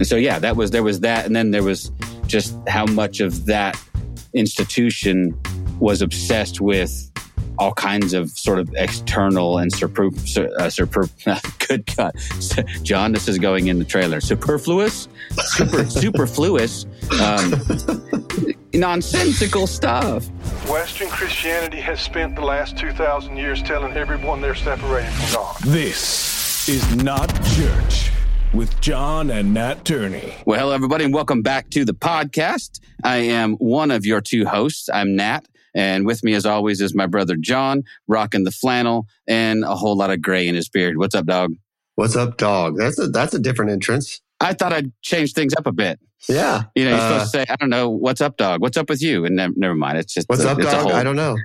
And so, yeah, that was, there was that. And then there was just how much of that institution was obsessed with all kinds of sort of external and super, uh, super good God, John, this is going in the trailer. Superfluous, super, superfluous, um, nonsensical stuff. Western Christianity has spent the last 2,000 years telling everyone they're separated from God. This is not church with John and Nat Turney. Well, hello, everybody, and welcome back to the podcast. I am one of your two hosts. I'm Nat. And with me, as always, is my brother John, rocking the flannel and a whole lot of gray in his beard. What's up, dog? What's up, dog? That's a that's a different entrance. I thought I'd change things up a bit. Yeah, you know, you're uh, supposed to say, "I don't know, what's up, dog? What's up with you?" And ne- never mind, it's just what's a, up, dog? Whole, I don't know.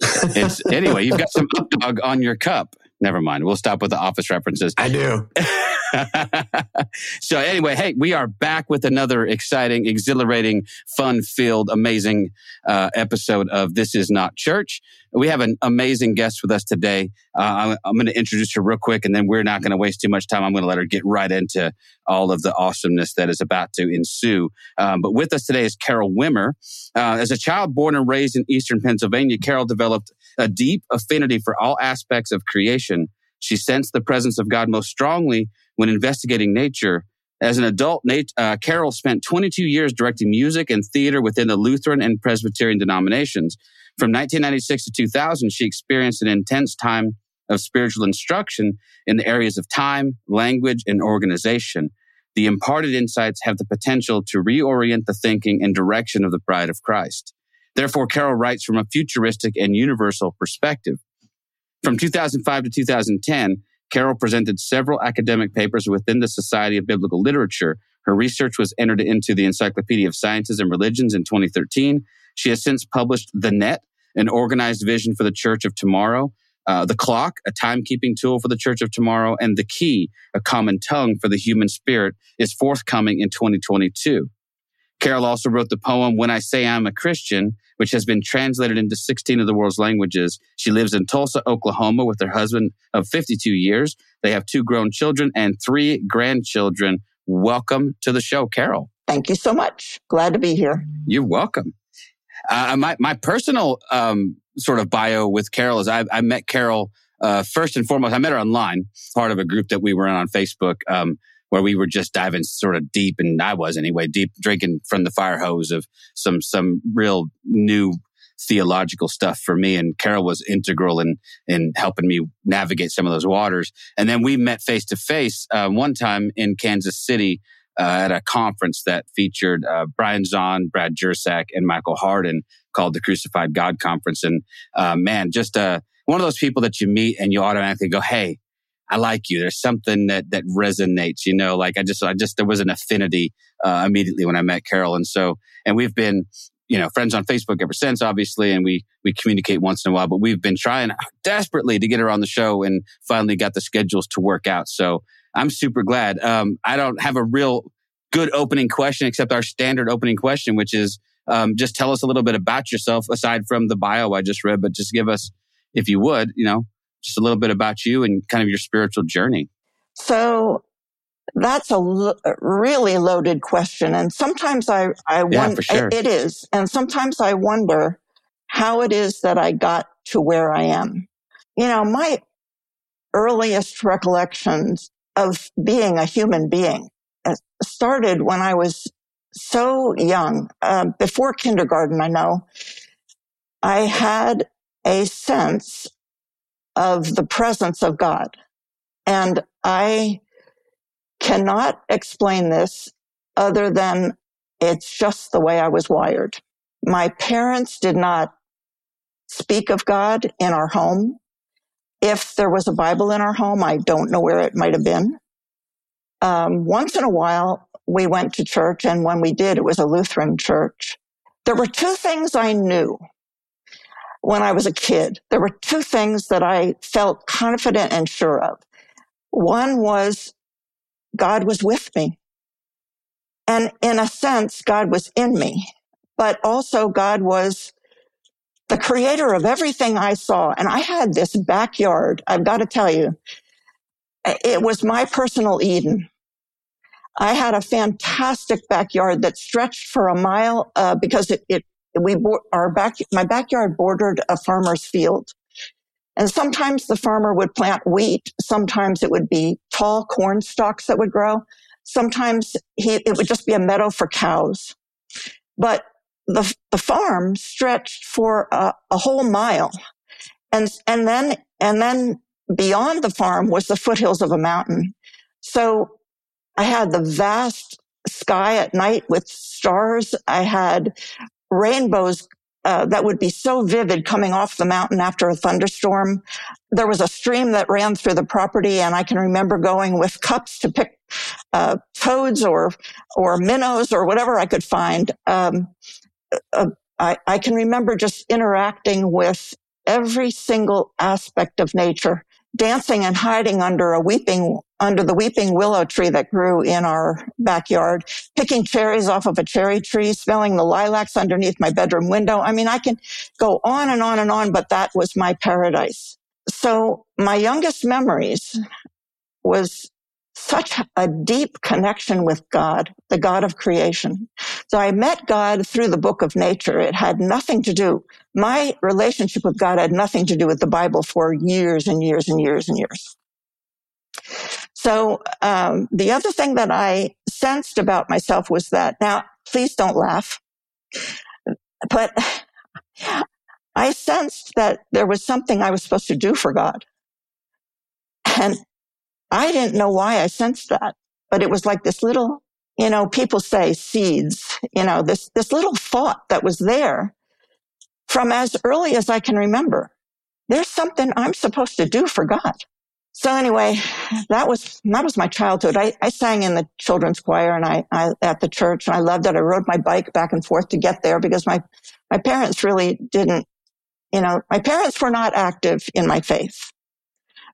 it's anyway. You've got some up dog on your cup. Never mind. We'll stop with the office references. I do. so anyway, hey, we are back with another exciting, exhilarating, fun-filled, amazing uh, episode of This Is Not Church. We have an amazing guest with us today. Uh, I'm, I'm going to introduce her real quick, and then we're not going to waste too much time. I'm going to let her get right into all of the awesomeness that is about to ensue. Um, but with us today is Carol Wimmer. Uh, as a child born and raised in Eastern Pennsylvania, Carol developed a deep affinity for all aspects of creation. She sensed the presence of God most strongly when investigating nature. As an adult, Nate, uh, Carol spent 22 years directing music and theater within the Lutheran and Presbyterian denominations. From 1996 to 2000, she experienced an intense time of spiritual instruction in the areas of time, language, and organization. The imparted insights have the potential to reorient the thinking and direction of the bride of Christ. Therefore, Carol writes from a futuristic and universal perspective. From 2005 to 2010, Carol presented several academic papers within the Society of Biblical Literature. Her research was entered into the Encyclopedia of Sciences and Religions in 2013. She has since published The Net, an organized vision for the Church of Tomorrow, uh, The Clock, a timekeeping tool for the Church of Tomorrow, and The Key, a common tongue for the human spirit, is forthcoming in 2022. Carol also wrote the poem When I Say I'm a Christian, which has been translated into 16 of the world's languages. She lives in Tulsa, Oklahoma with her husband of 52 years. They have two grown children and three grandchildren. Welcome to the show, Carol. Thank you so much. Glad to be here. You're welcome. Uh, my, my personal um, sort of bio with Carol is I, I met Carol uh, first and foremost. I met her online, part of a group that we were in on Facebook. Um, where we were just diving sort of deep, and I was anyway, deep drinking from the fire hose of some some real new theological stuff for me. And Carol was integral in in helping me navigate some of those waters. And then we met face to face one time in Kansas City. Uh, at a conference that featured uh, Brian Zahnd, Brad Jersak, and Michael Hardin called the Crucified God Conference. And uh, man, just uh, one of those people that you meet and you automatically go, "Hey, I like you. There's something that that resonates. You know, like I just I just there was an affinity uh, immediately when I met Carol, and so and we've been you know friends on Facebook ever since, obviously, and we we communicate once in a while. But we've been trying desperately to get her on the show, and finally got the schedules to work out. So I'm super glad. Um, I don't have a real good opening question except our standard opening question, which is um, just tell us a little bit about yourself aside from the bio I just read, but just give us, if you would, you know, just a little bit about you and kind of your spiritual journey. So that's a really loaded question. And sometimes I, I yeah, wonder, sure. it is. And sometimes I wonder how it is that I got to where I am. You know, my earliest recollections of being a human being uh, started when I was so young, uh, before kindergarten, I know. I had a sense of the presence of God. And I cannot explain this other than it's just the way I was wired. My parents did not speak of God in our home. If there was a Bible in our home, I don't know where it might have been. Um, once in a while, we went to church, and when we did, it was a Lutheran church. There were two things I knew when I was a kid. There were two things that I felt confident and sure of. One was God was with me. And in a sense, God was in me, but also God was the creator of everything I saw. And I had this backyard. I've got to tell you, it was my personal Eden. I had a fantastic backyard that stretched for a mile uh, because it, it we our back my backyard bordered a farmer's field. And sometimes the farmer would plant wheat. Sometimes it would be tall corn stalks that would grow. Sometimes he, it would just be a meadow for cows. But the, the farm stretched for a, a whole mile. And, and then, and then beyond the farm was the foothills of a mountain. So I had the vast sky at night with stars. I had rainbows uh, that would be so vivid coming off the mountain after a thunderstorm. There was a stream that ran through the property, and I can remember going with cups to pick uh, toads or or minnows or whatever I could find. Um, uh, I, I can remember just interacting with every single aspect of nature dancing and hiding under a weeping under the weeping willow tree that grew in our backyard, picking cherries off of a cherry tree, smelling the lilacs underneath my bedroom window. I mean, I can go on and on and on, but that was my paradise. So my youngest memories was such a deep connection with God, the God of creation. So I met God through the book of nature. It had nothing to do, my relationship with God had nothing to do with the Bible for years and years and years and years. So um, the other thing that I sensed about myself was that now, please don't laugh, but I sensed that there was something I was supposed to do for God. And I didn't know why I sensed that, but it was like this little, you know, people say seeds, you know, this, this little thought that was there from as early as I can remember. There's something I'm supposed to do for God. So anyway, that was, that was my childhood. I, I sang in the children's choir and I, I, at the church and I loved it. I rode my bike back and forth to get there because my, my parents really didn't, you know, my parents were not active in my faith.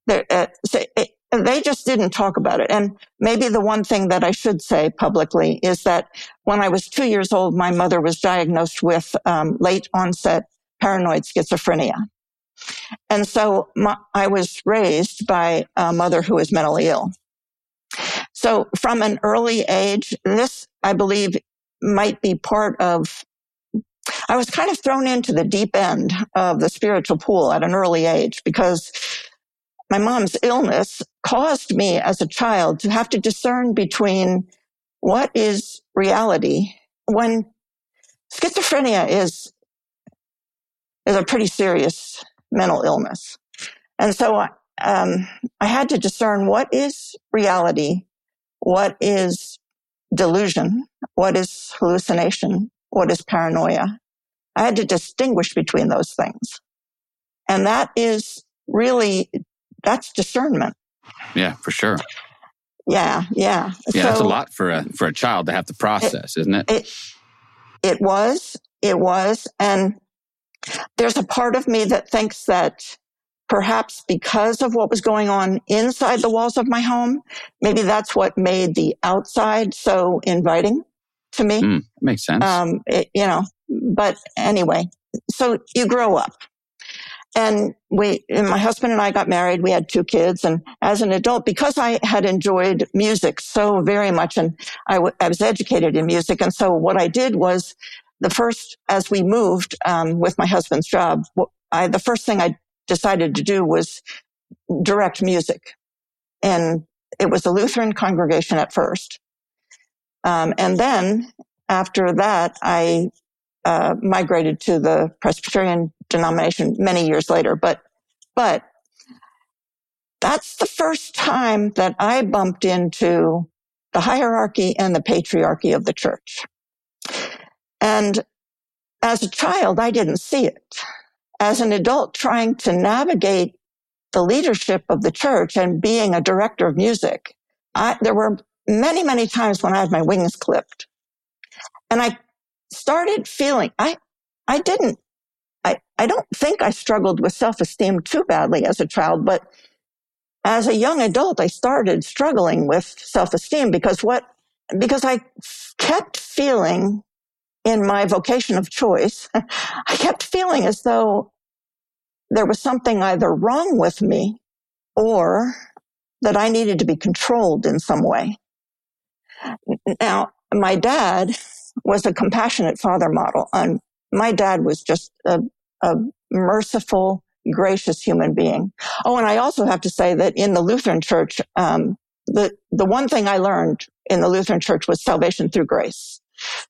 Uh, so it, they just didn't talk about it. And maybe the one thing that I should say publicly is that when I was two years old, my mother was diagnosed with um, late onset paranoid schizophrenia. And so my, I was raised by a mother who was mentally ill. So from an early age, this, I believe, might be part of I was kind of thrown into the deep end of the spiritual pool at an early age because my mom's illness caused me as a child to have to discern between what is reality when schizophrenia is is a pretty serious mental illness. And so um, I had to discern what is reality, what is delusion, what is hallucination, what is paranoia. I had to distinguish between those things. And that is really that's discernment. Yeah, for sure. Yeah, yeah. Yeah, so, that's a lot for a for a child to have to process, is isn't it? It it was, it was, and there's a part of me that thinks that perhaps because of what was going on inside the walls of my home, maybe that's what made the outside so inviting to me. Mm, makes sense. Um, it, you know, but anyway, so you grow up and we and my husband and I got married. We had two kids, and as an adult, because I had enjoyed music so very much, and I, w- I was educated in music, and so what I did was the first as we moved um, with my husband's job, I, the first thing I decided to do was direct music, and it was a Lutheran congregation at first, um, and then after that, I uh, migrated to the Presbyterian denomination many years later. But, but that's the first time that I bumped into the hierarchy and the patriarchy of the church. And as a child, I didn't see it. As an adult trying to navigate the leadership of the church and being a director of music, I, there were many, many times when I had my wings clipped. And I started feeling, I, I didn't I, I don't think I struggled with self esteem too badly as a child, but as a young adult, I started struggling with self esteem because what, because I kept feeling in my vocation of choice, I kept feeling as though there was something either wrong with me or that I needed to be controlled in some way. Now, my dad was a compassionate father model. And my dad was just a, a merciful, gracious human being. Oh, and I also have to say that in the Lutheran church, um, the, the one thing I learned in the Lutheran church was salvation through grace.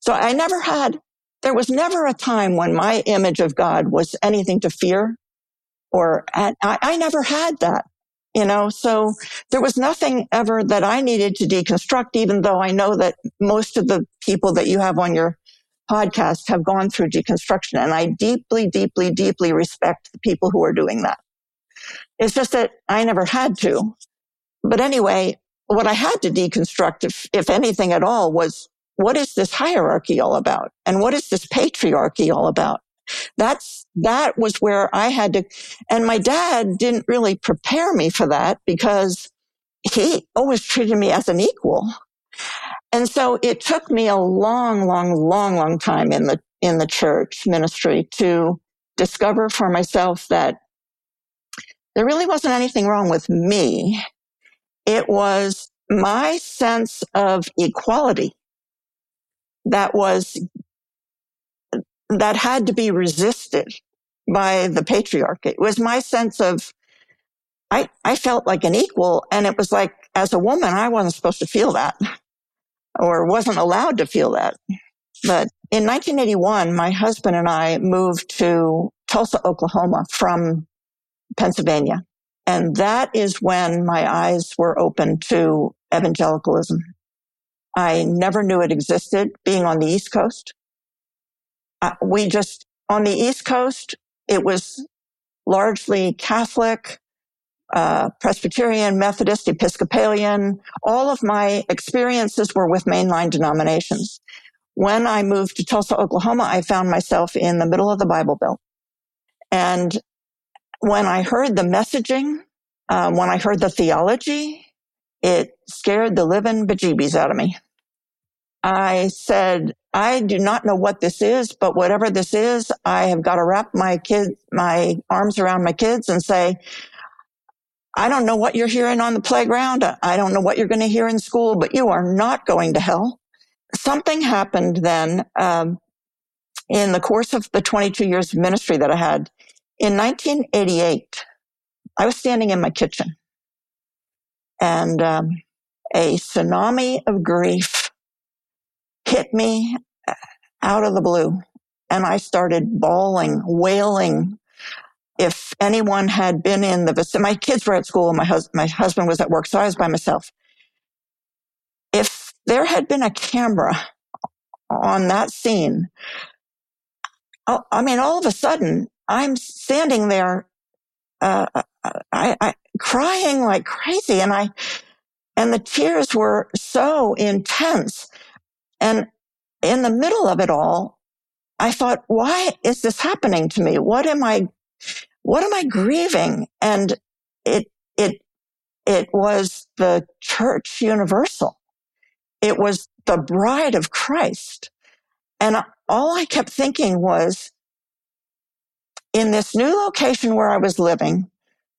So I never had, there was never a time when my image of God was anything to fear or I, I never had that you know? So there was nothing ever that i needed to deconstruct even though i know that most of the people that you have on your podcast have gone through deconstruction and i deeply deeply deeply respect the people who are doing that. It's just that i never had to. But anyway what i had to deconstruct if, if anything at all was what is this hierarchy all about and what is this patriarchy all about that's, that was where I had to, and my dad didn't really prepare me for that because he always treated me as an equal. And so it took me a long, long, long, long time in the, in the church ministry to discover for myself that there really wasn't anything wrong with me. It was my sense of equality that was that had to be resisted by the patriarchy. It was my sense of, I, I felt like an equal. And it was like, as a woman, I wasn't supposed to feel that or wasn't allowed to feel that. But in 1981, my husband and I moved to Tulsa, Oklahoma from Pennsylvania. And that is when my eyes were open to evangelicalism. I never knew it existed being on the East Coast uh, we just, on the East Coast, it was largely Catholic, uh, Presbyterian, Methodist, Episcopalian. All of my experiences were with mainline denominations. When I moved to Tulsa, Oklahoma, I found myself in the middle of the Bible Belt. And when I heard the messaging, uh, when I heard the theology, it scared the living bejeebies out of me. I said, I do not know what this is, but whatever this is, I have got to wrap my kids, my arms around my kids and say, I don't know what you're hearing on the playground. I don't know what you're going to hear in school, but you are not going to hell. Something happened then um, in the course of the 22 years of ministry that I had. In 1988, I was standing in my kitchen and um, a tsunami of grief hit me out of the blue. And I started bawling, wailing. If anyone had been in the vicinity, my kids were at school and my, hus- my husband was at work, so I was by myself. If there had been a camera on that scene, I mean, all of a sudden, I'm standing there, uh, I, I, crying like crazy, and I, and the tears were so intense. And in the middle of it all, I thought, why is this happening to me? What am I, what am I grieving? And it, it, it was the church universal. It was the bride of Christ. And all I kept thinking was, in this new location where I was living,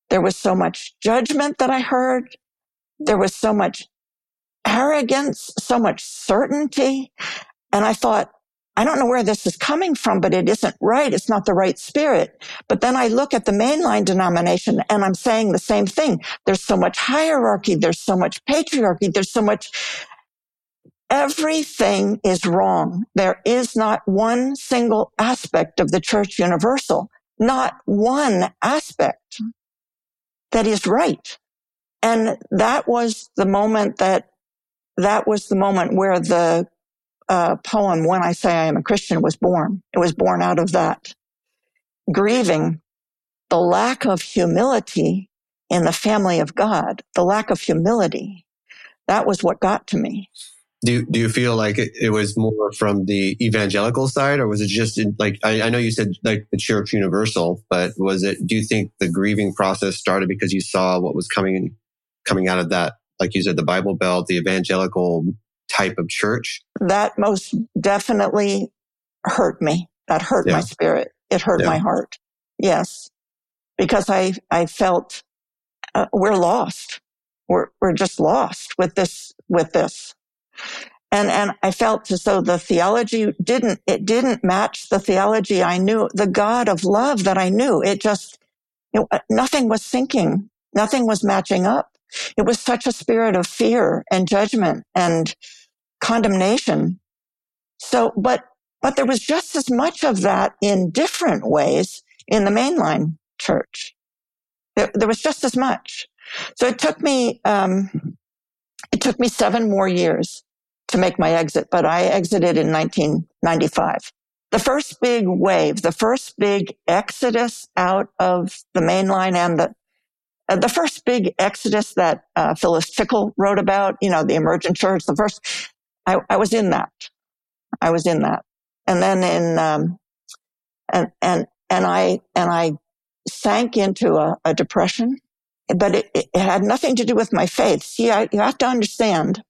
there was so much judgment that I heard. There was so much arrogance, so much certainty. And I thought, I don't know where this is coming from, but it isn't right. It's not the right spirit. But then I look at the mainline denomination and I'm saying the same thing. There's so much hierarchy. There's so much patriarchy. There's so much. Everything is wrong. There is not one single aspect of the church universal, not one aspect that is right. And that was the moment that that was the moment where the uh, poem, When I Say I Am a Christian, was born. It was born out of that. Grieving the lack of humility in the family of God, the lack of humility. That was what got to me. Do, do you feel like it, it was more from the evangelical side or was it just in, like, I, I know you said like the church universal, but was it, do you think the grieving process started because you saw what was coming, coming out of that like you said, the Bible Belt, the evangelical type of church? That most definitely hurt me. That hurt yeah. my spirit. It hurt yeah. my heart. Yes. Because I, I felt uh, we're lost. We're, we're just lost with this, with this. And, and I felt as though the theology didn't, it didn't match the theology I knew, the God of love that I knew. It just, it, nothing was syncing. Nothing was matching up. It was such a spirit of fear and judgment and condemnation. So, but, but there was just as much of that in different ways in the mainline church. There, there was just as much. So it took me, um, it took me seven more years to make my exit, but I exited in 1995. The first big wave, the first big exodus out of the mainline and the uh, the first big exodus that uh, Phyllis Tickle wrote about, you know, the emergent church, the first, I, I was in that. I was in that. And then in, um, and, and, and I, and I sank into a, a depression, but it, it, had nothing to do with my faith. See, I, you have to understand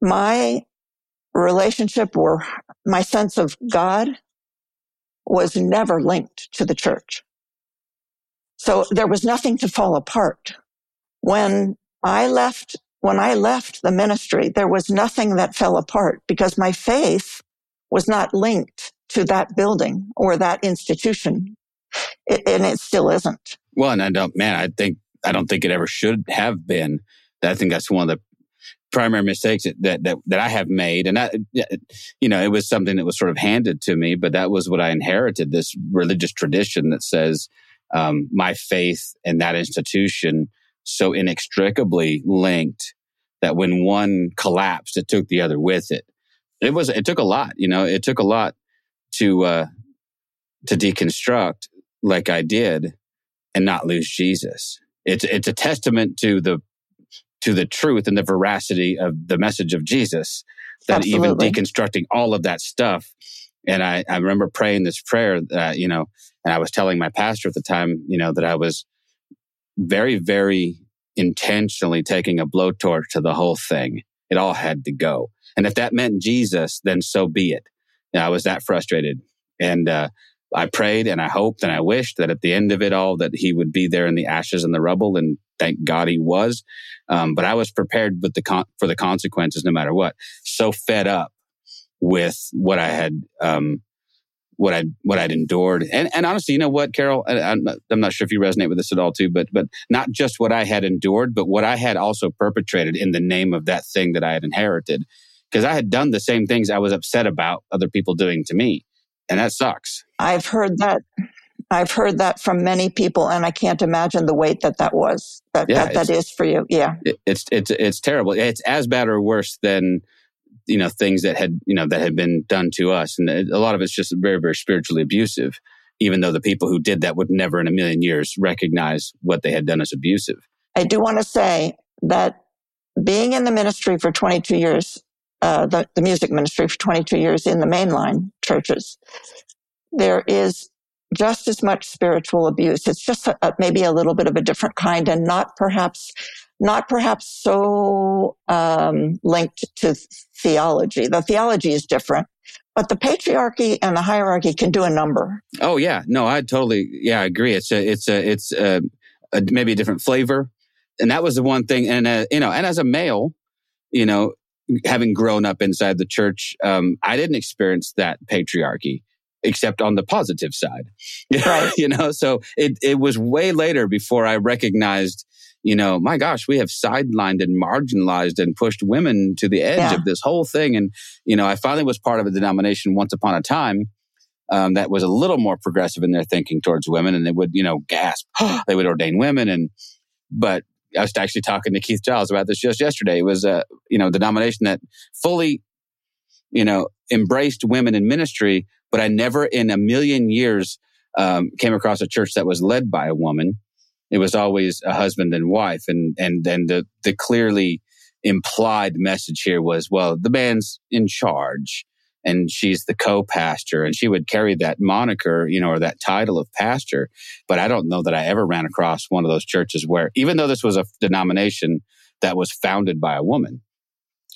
my relationship or my sense of God was never linked to the church. So there was nothing to fall apart. When I left, when I left the ministry, there was nothing that fell apart because my faith was not linked to that building or that institution. It, and it still isn't. Well, and I don't, man, I think, I don't think it ever should have been. I think that's one of the primary mistakes that, that, that I have made. And that, you know, it was something that was sort of handed to me, but that was what I inherited this religious tradition that says, um, my faith and that institution so inextricably linked that when one collapsed, it took the other with it. It was, it took a lot, you know, it took a lot to, uh, to deconstruct like I did and not lose Jesus. It's, it's a testament to the to the truth and the veracity of the message of Jesus. That Absolutely. even deconstructing all of that stuff. And I, I remember praying this prayer that, you know, and I was telling my pastor at the time, you know, that I was very, very intentionally taking a blowtorch to the whole thing. It all had to go. And if that meant Jesus, then so be it. You know, I was that frustrated. And, uh, I prayed and I hoped and I wished that at the end of it all that he would be there in the ashes and the rubble and thank God he was. Um, but I was prepared with the con- for the consequences no matter what. So fed up with what I had, um, what I what I'd endured, and and honestly, you know what, Carol, I'm not, I'm not sure if you resonate with this at all, too, but but not just what I had endured, but what I had also perpetrated in the name of that thing that I had inherited, because I had done the same things I was upset about other people doing to me, and that sucks. I've heard that I've heard that from many people, and I can't imagine the weight that that was that Yeah, that, that is for you. Yeah, It, it's it's it's terrible. It's as bad or worse than you know things that had you know that had been done to us, and a lot of it's just very very spiritually abusive. Even though the people who did that would never in a million years recognize what they had done as abusive. I do want to say that being in the ministry for 22 years, uh, the, the music ministry for 22 years in the mainline churches, there is just as much spiritual abuse. It's just a, a- maybe a little bit of a different kind and not perhaps, not perhaps so um, linked to theology. The theology is different, but the patriarchy and the hierarchy can do a number. Oh yeah, no, I totally yeah, I agree. It's a it's a it's a, a maybe a different flavor, and that was the one thing. And uh, you know, and as a male, you know, having grown up inside the church, um, I didn't experience that patriarchy except on the positive side. Right. you know, so it it was way later before I recognized. You know, my gosh, we have sidelined and marginalized and pushed women to the edge Yeah. of this whole thing. And, you know, I finally was part of a denomination once upon a time um, that was a little more progressive in their thinking towards women, and they would, you know, gasp. they would ordain women, and but I was actually talking to Keith Giles about this just yesterday. It was a you know denomination that fully, you know, embraced women in ministry, but I never in a million years um, came across a church that was led by a woman. It was always a husband and wife, and and then the the clearly implied message here was, well, the man's in charge and she's the co-pastor and she would carry that moniker, you know, or that title of pastor. But I don't know that I ever ran across one of those churches where, even though this was a denomination that was founded by a woman.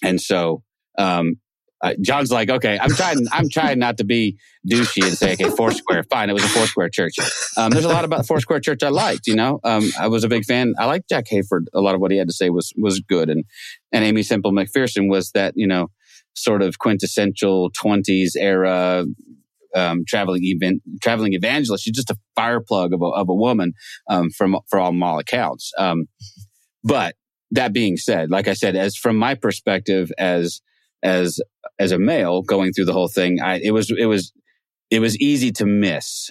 And so, um, uh, John's like, okay, I'm trying, I'm trying not to be douchey and say, okay, Foursquare, fine. It was a Foursquare church. Um, there's a lot about Foursquare church I liked, you know, um, I was a big fan. I liked Jack Hayford. A lot of what he had to say was, was good. And, and Aimee Semple McPherson was that, you know, sort of quintessential 20s era um, traveling event, traveling evangelist. She's just a fire plug of a, of a woman um, from for all, all accounts. Um, but that being said, like I said, as from my perspective as as as a male going through the whole thing, I, it was it was it was easy to miss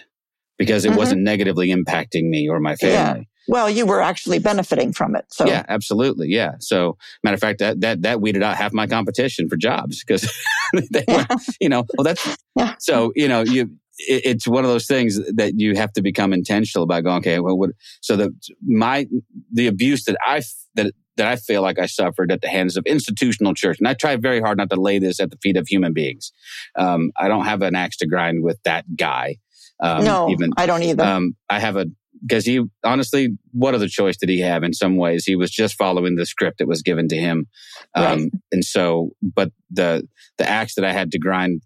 because it mm-hmm. wasn't negatively impacting me or my family. Well, you were actually benefiting from it. So yeah, absolutely, yeah. So matter of fact, that that that weeded out half my competition for jobs because they yeah. were, you know, well, that's yeah. so you know you. It, it's one of those things that you have to become intentional about going. Okay, well, what? So the my the abuse that I that that I feel like I suffered at the hands of institutional church, and I try very hard not to lay this at the feet of human beings. Um, I don't have an axe to grind with that guy. Um, no, even I don't either. Um, I have a because he honestly, what other choice did he have? In some ways, he was just following the script that was given to him, um, right. and so. But the the axe that I had to grind,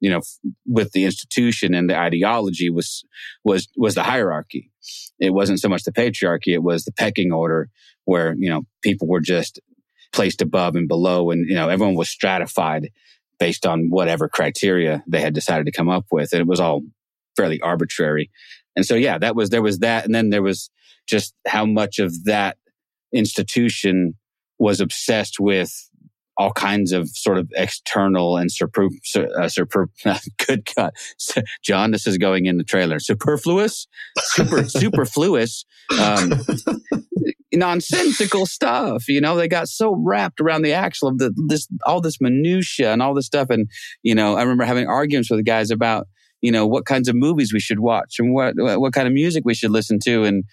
you know, with the institution and the ideology was was was the hierarchy. It wasn't so much the patriarchy; it was the pecking order, where you know people were just placed above and below, and you know everyone was stratified based on whatever criteria they had decided to come up with, and it was all fairly arbitrary. And so, yeah, that was, there was that. And then there was just how much of that institution was obsessed with all kinds of sort of external and super, uh, super good cut. John, this is going in the trailer. Superfluous, super, superfluous, um, nonsensical stuff. You know, they got so wrapped around the axle of the, this, all this minutia and all this stuff. And, you know, I remember having arguments with the guys about, you know, what kinds of movies we should watch and what, what kind of music we should listen to and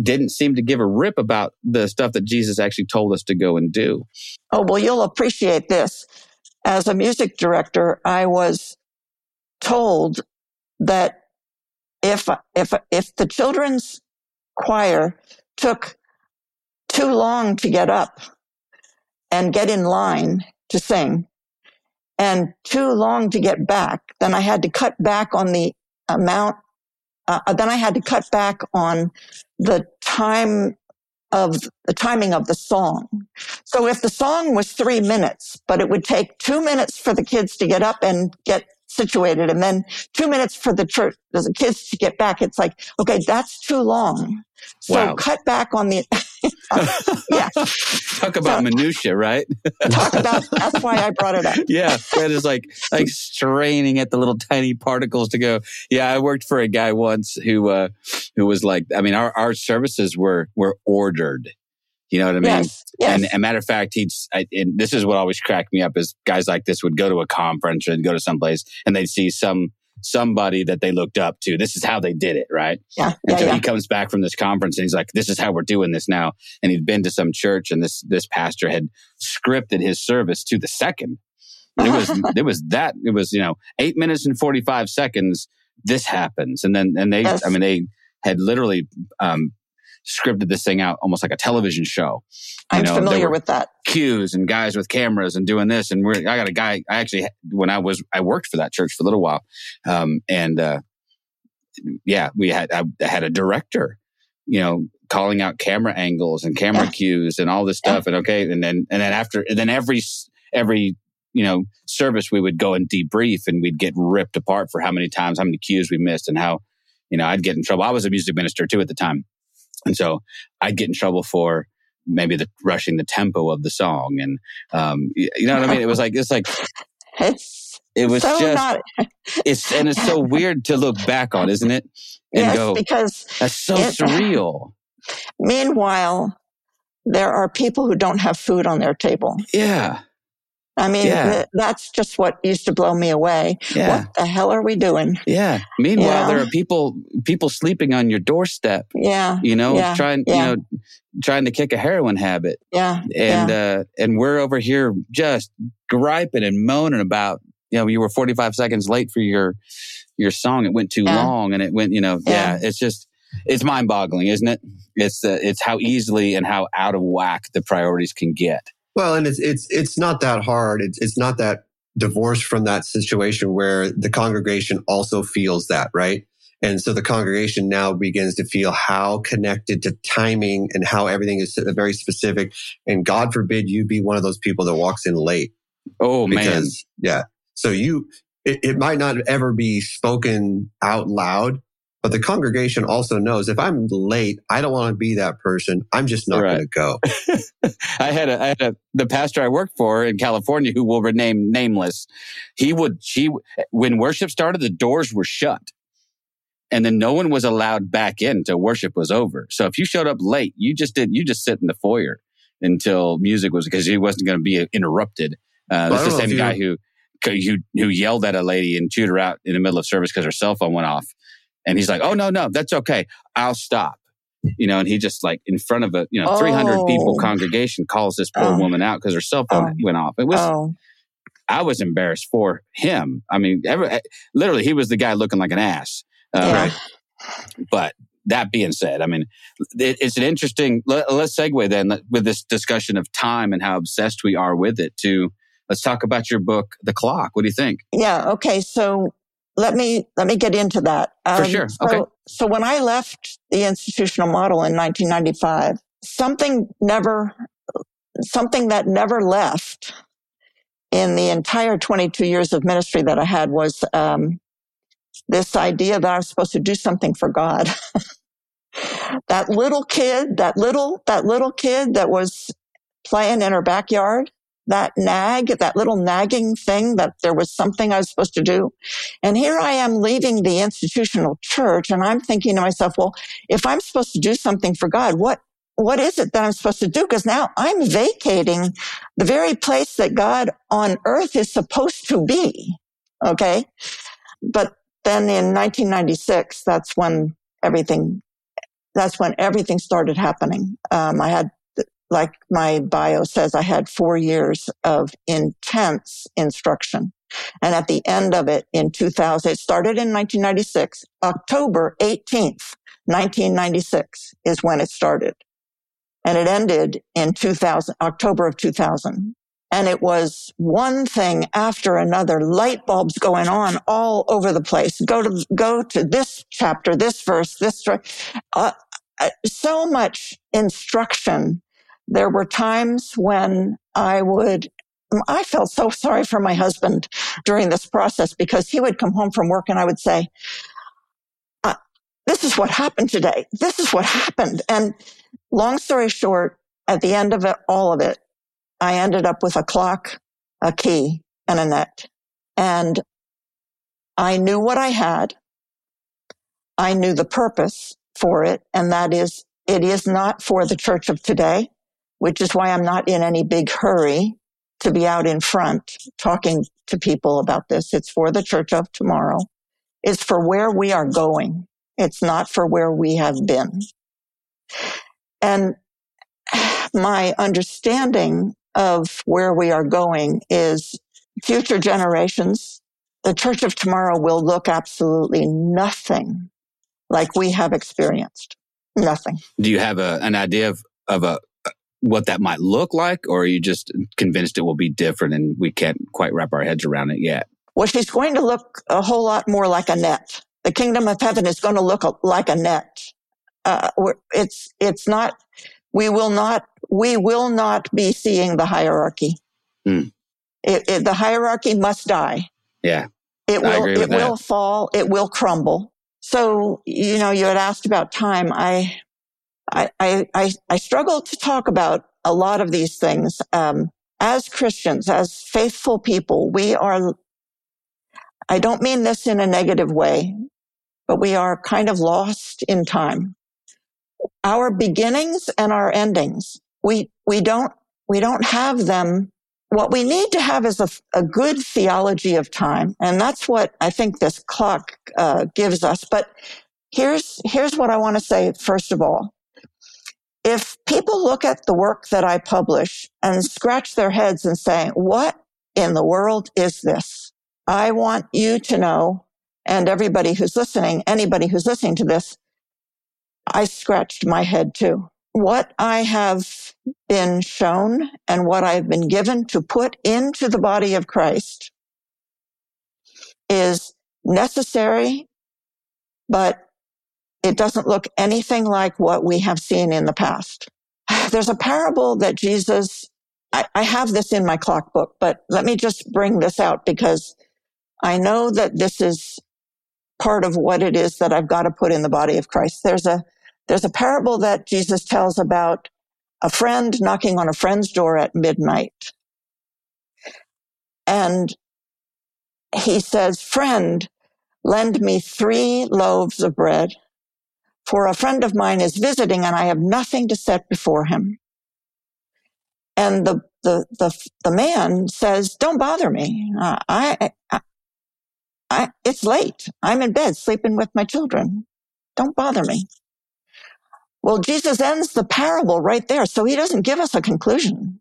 didn't seem to give a rip about the stuff that Jesus actually told us to go and do. Oh, well, you'll appreciate this. As a music director, I was told that if, if, if the children's choir took too long to get up and get in line to sing, and too long to get back. Then I had to cut back on the amount. Uh, then I had to cut back on the time of the timing of the song. So if the song was three minutes, but it would take two minutes for the kids to get up and get situated and then two minutes for the church, the kids to get back. It's like, okay, that's too long. So wow. cut back on the, yeah. Talk about so, minutia, right? talk about, that's why I brought it up. yeah. That is like, like straining at the little tiny particles to go. Yeah. I worked for a guy once who, uh, who was like, I mean, our, our services were, were ordered. You know what I mean? Yes, yes. And a matter of fact, he'd, I, and this is what always cracked me up is guys like this would go to a conference or go to someplace and they'd see some somebody that they looked up to. This is how they did it, right? Yeah. And yeah, so yeah. he comes back from this conference and he's like, this is how we're doing this now. And he'd been to some church and this, this pastor had scripted his service to the second. it was, it was that, it was, you know, eight minutes and 45 seconds. This happens. And then, and they, yes. I mean, they had literally, um, scripted this thing out almost like a television show. You I'm know, familiar with that. Cues and guys with cameras and doing this. And we're, I got a guy, I actually, when I was, I worked for that church for a little while. Um, and, uh, yeah, we had, I had a director, you know, calling out camera angles and camera yeah. cues and all this stuff. Yeah. And okay. And then, and then after, and then every, every, you know, service we would go and debrief and we'd get ripped apart for how many times, how many cues we missed and how, you know, I'd get in trouble. I was a music minister too at the time. And so I'd get in trouble for maybe the rushing the tempo of the song. And, um, you know what I mean? It was like, it's like, it's it was so just, not... it's, and it's so weird to look back on, isn't it? And yes, go, because that's so it, surreal. Meanwhile, there are people who don't have food on their table. Yeah. I mean, yeah. th- that's just what used to blow me away. Yeah. What the hell are we doing? Yeah. Meanwhile, yeah. there are people people sleeping on your doorstep. Yeah. You know, yeah. trying you know trying to kick a heroin habit. Yeah. And uh and we're over here just griping and moaning about, you know, you were 45 seconds late for your your song. It went too long and it went, you know, yeah, it's just it's mind boggling, isn't it? It's uh, it's how easily and how out of whack the priorities can get. Well, and it's it's it's not that hard. It's it's not that divorced from that situation where the congregation also feels that, right? And so the congregation now begins to feel how connected to timing and how everything is very specific. And God forbid you be one of those people that walks in late. Oh man. because yeah so you it, it might not ever be spoken out loud but the congregation also knows if i'm late i don't want to be that person i'm just not Right. going to go I had a, I had a, the pastor I worked for in California who will remain nameless. He would, she, when worship started, the doors were shut and then no one was allowed back in until worship was over. So if you showed up late, you just did, you just sit in the foyer until music was, because he wasn't going to be interrupted. Uh, that's the same guy who, who, who yelled at a lady and chewed her out in the middle of service because her cell phone went off. And he's like, Oh, no, no, that's okay. I'll stop. You know, and he just like in front of a, you know, 300 people Oh. congregation calls this poor Oh. woman out because her cell phone Oh. went off. It was, Oh, I was embarrassed for him. I mean, every, literally, he was the guy looking like an ass. Uh, yeah. right. But that being said, I mean, it, it's an interesting. Let, let's segue then with this discussion of time and how obsessed we are with it. To let's talk about your book, The Clock. What do you think? Yeah. Okay. So let me let me get into that. For sure. So, Okay. So when I left the institutional model in 1995, something never, something that never left in the entire 22 years of ministry that I had was um, this idea that I was supposed to do something for God. that little kid, that little that little kid that was playing in her backyard, that nag, that little nagging thing that there was something I was supposed to do. And here I am leaving the institutional church and I'm thinking to myself, well, if I'm supposed to do something for God, what what is it that I'm supposed to do? Because now I'm vacating the very place that God on earth is supposed to be. Okay. But then in 1996, that's when everything, that's when everything started happening. Um, I had, like my bio says, I had four years of intense instruction. And at the end of it in 2000, it started in 1996, October 18th, 1996 is when it started. And it ended in 2000, October of 2000. And it was one thing after another, light bulbs going on all over the place. Go to, go to this chapter, this verse, this, uh, uh, so much instruction. There were times when I would, I felt so sorry for my husband during this process because he would come home from work and I would say, uh, this is what happened today. This is what happened. And long story short, at the end of it, all of it, I ended up with a clock, a key, and a net. And I knew what I had. I knew the purpose for it. And that is, it is not for the church of today, which is why I'm not in any big hurry to be out in front talking to people about this. It's for the church of tomorrow. It's for where we are going. It's not for where we have been. And my understanding of where we are going is future generations, the church of tomorrow will look absolutely nothing like we have experienced. Nothing. Do you have a, an idea of, of a what that might look like, or are you just convinced it will be different and we can't quite wrap our heads around it yet? Well, she's going to look a whole lot more like a net. The kingdom of heaven is going to look like a net. Uh, it's it's not. We will not. We will not be seeing the hierarchy. Hmm. It, it, the hierarchy must die. Yeah, It will. It will fall. It will crumble. So you know, you had asked about time. I, I, I, I, struggle to talk about a lot of these things. Um, as Christians, as faithful people, we are. I don't mean this in a negative way, but we are kind of lost in time. Our beginnings and our endings, we, we don't, we don't have them. What we need to have is a, a good theology of time. And that's what I think this clock uh, gives us. But here's, here's what I want to say first of all. If people look at the work that I publish and scratch their heads and say, what in the world is this? I want you to know, and everybody who's listening, anybody who's listening to this, I scratched my head too. What I have been shown and what I've been given to put into the body of Christ is necessary, but it doesn't look anything like what we have seen in the past. There's a parable that Jesus I, I have this in my clock book, but let me just bring this out because I know that this is part of what it is that I've got to put in the body of Christ. There's a, there's a parable that Jesus tells about a friend knocking on a friend's door at midnight. And he says, friend, lend me three loaves of bread for a friend of mine is visiting and I have nothing to set before him. And the, the, the, the man says, don't bother me. Uh, I, I, I, it's late. I'm in bed sleeping with my children. Don't bother me. Well, Jesus ends the parable right there. So he doesn't give us a conclusion.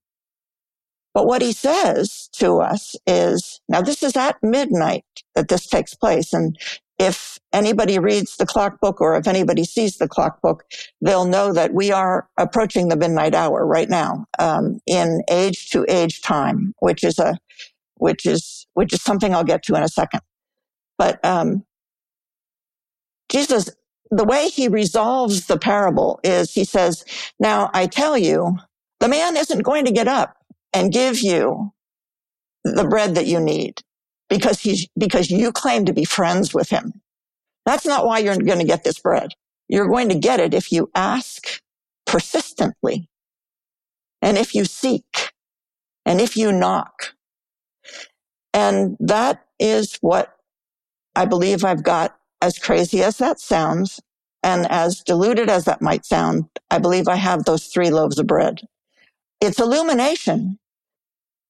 But what he says to us is, now this is at midnight that this takes place. And if anybody reads the clock book or if anybody sees the clock book, they'll know that we are approaching the midnight hour right now, um, in age to age time, which is a, which is, which is something I'll get to in a second. But, um, Jesus, the way he resolves the parable is he says, now I tell you, the man isn't going to get up and give you the bread that you need because he's, because you claim to be friends with him. That's not why you're going to get this bread. You're going to get it if you ask persistently and if you seek and if you knock. And that is what I believe I've got as crazy as that sounds and as diluted as that might sound. I believe I have those three loaves of bread. It's illumination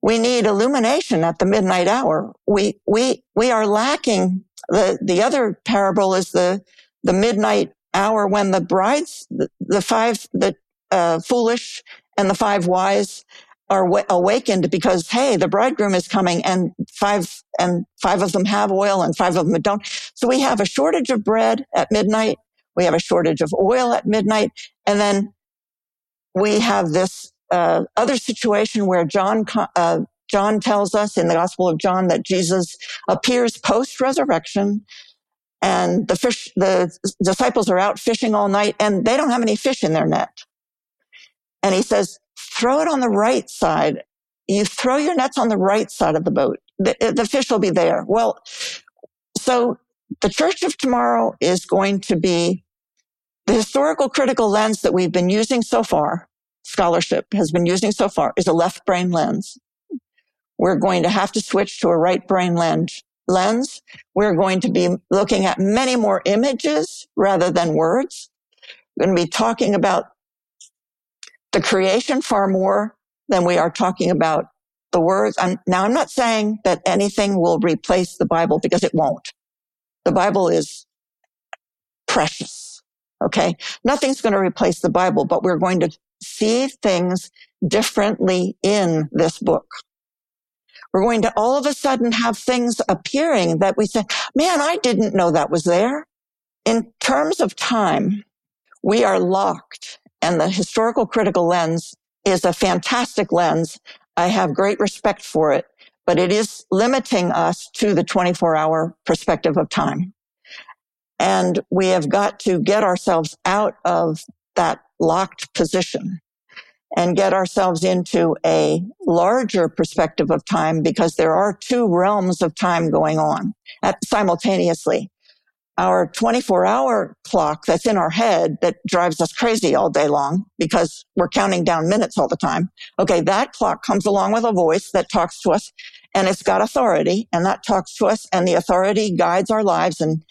we need illumination at the midnight hour. We, we, we are lacking the, the other parable is the, the midnight hour when the brides, the, the five, the, uh, foolish and the five wise are w- awakened because, hey, the bridegroom is coming and five, and five of them have oil and five of them don't. So we have a shortage of bread at midnight. We have a shortage of oil at midnight. And then we have this uh, other situation where John uh, John tells us in the Gospel of John that Jesus appears post resurrection, and the fish the disciples are out fishing all night, and they don't have any fish in their net. And he says, "Throw it on the right side. You throw your nets on the right side of the boat. The, the fish will be there." Well, so the church of tomorrow is going to be the historical critical lens that we've been using so far scholarship has been using so far is a left brain lens. We're going to have to switch to a right brain lens. Lens. We're going to be looking at many more images rather than words. We're going to be talking about the creation far more than we are talking about the words. I'm, now, I'm not saying that anything will replace the Bible because it won't. The Bible is precious. Okay. Nothing's going to replace the Bible, but we're going to see things differently in this book. We're going to all of a sudden have things appearing that we say, man, I didn't know that was there. In terms of time, we are locked and the historical critical lens is a fantastic lens. I have great respect for it, but it is limiting us to the 24 hour perspective of time. And we have got to get ourselves out of that locked position and get ourselves into a larger perspective of time because there are two realms of time going on at, simultaneously. Our 24 hour clock that's in our head that drives us crazy all day long because we're counting down minutes all the time. Okay. That clock comes along with a voice that talks to us and it's got authority and that talks to us and the authority guides our lives. And,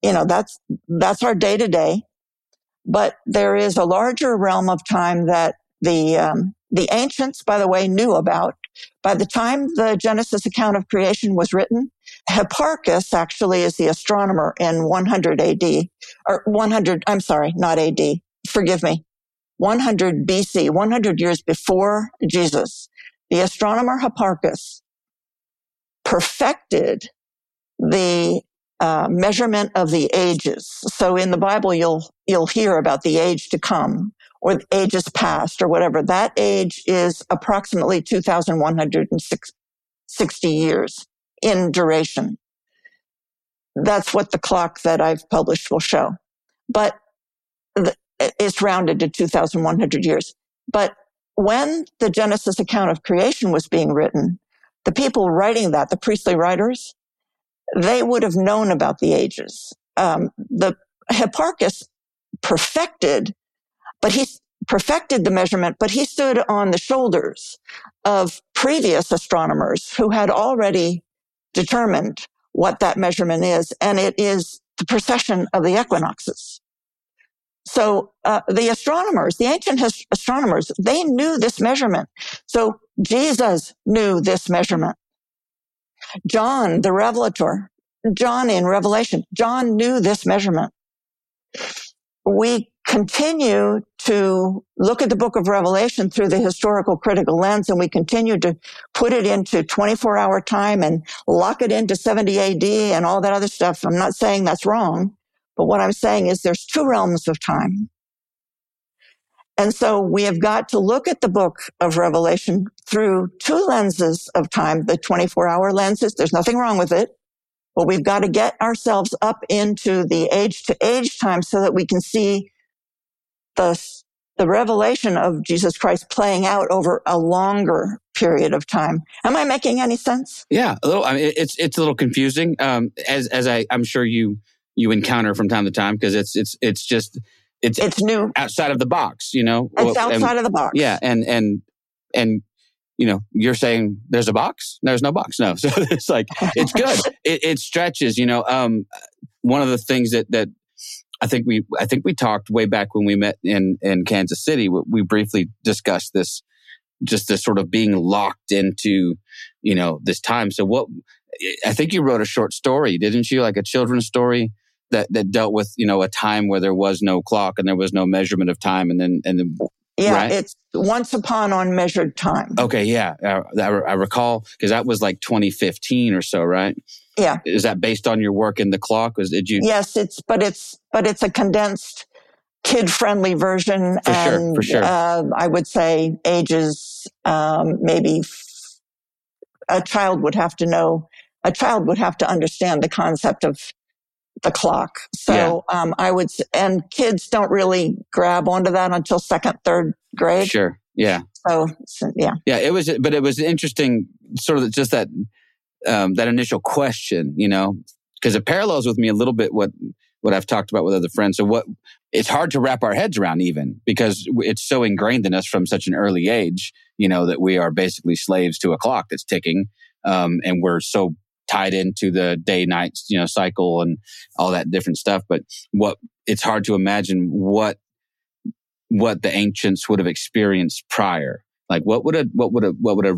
you know, that's, that's our day to day. But there is a larger realm of time that the, um, the ancients, by the way, knew about. By the time the Genesis account of creation was written, Hipparchus actually is the astronomer in 100 AD, or 100, I'm sorry, not AD, forgive me, 100 BC, 100 years before Jesus. The astronomer Hipparchus perfected the uh, measurement of the ages. So in the Bible, you'll you'll hear about the age to come or ages past or whatever. That age is approximately 2,160 years in duration. That's what the clock that I've published will show. But it's rounded to 2,100 years. But when the Genesis account of creation was being written, the people writing that, the priestly writers, they would have known about the ages. Um, the Hipparchus perfected, but he perfected the measurement, but he stood on the shoulders of previous astronomers who had already determined what that measurement is. And it is the precession of the equinoxes. So uh, the astronomers, the ancient astronomers, they knew this measurement. So Jesus knew this measurement. John, the revelator, John in Revelation, John knew this measurement. We continue to look at the book of Revelation through the historical critical lens and we continue to put it into 24 hour time and lock it into 70 AD and all that other stuff. I'm not saying that's wrong, but what I'm saying is there's two realms of time. And so we have got to look at the book of Revelation through two lenses of time, the 24 hour lenses. There's nothing wrong with it. But we've got to get ourselves up into the age to age time so that we can see the, the revelation of Jesus Christ playing out over a longer period of time. Am I making any sense? Yeah, a little. I mean, it's it's a little confusing, um, as as I I'm sure you you encounter from time to time because it's it's it's just it's it's new outside of the box, you know. It's outside and, of the box. Yeah, and and and you know, you're saying there's a box. There's no box. No, so it's like it's good. it, it stretches. You know, um, one of the things that that I think we I think we talked way back when we met in in Kansas City. We briefly discussed this, just this sort of being locked into, you know, this time. So what? I think you wrote a short story, didn't you? Like a children's story that that dealt with you know a time where there was no clock and there was no measurement of time, and then and then yeah, right? it's once upon unmeasured time. Okay, yeah, I, I recall because that was like 2015 or so, right? Yeah. Is that based on your work in the clock? Was did you? Yes, it's but it's but it's a condensed, kid-friendly version, for and sure, for sure. Uh, I would say ages um, maybe f- a child would have to know. A child would have to understand the concept of the clock. So yeah. um, I would, and kids don't really grab onto that until second, third grade. Sure. Yeah. So, so yeah. Yeah. It was, but it was interesting, sort of just that um, that initial question, you know, because it parallels with me a little bit what what I've talked about with other friends. So what it's hard to wrap our heads around even because it's so ingrained in us from such an early age, you know, that we are basically slaves to a clock that's ticking, um, and we're so tied into the day night you know cycle and all that different stuff. But what it's hard to imagine what what the ancients would have experienced prior. Like what would a what would a what would a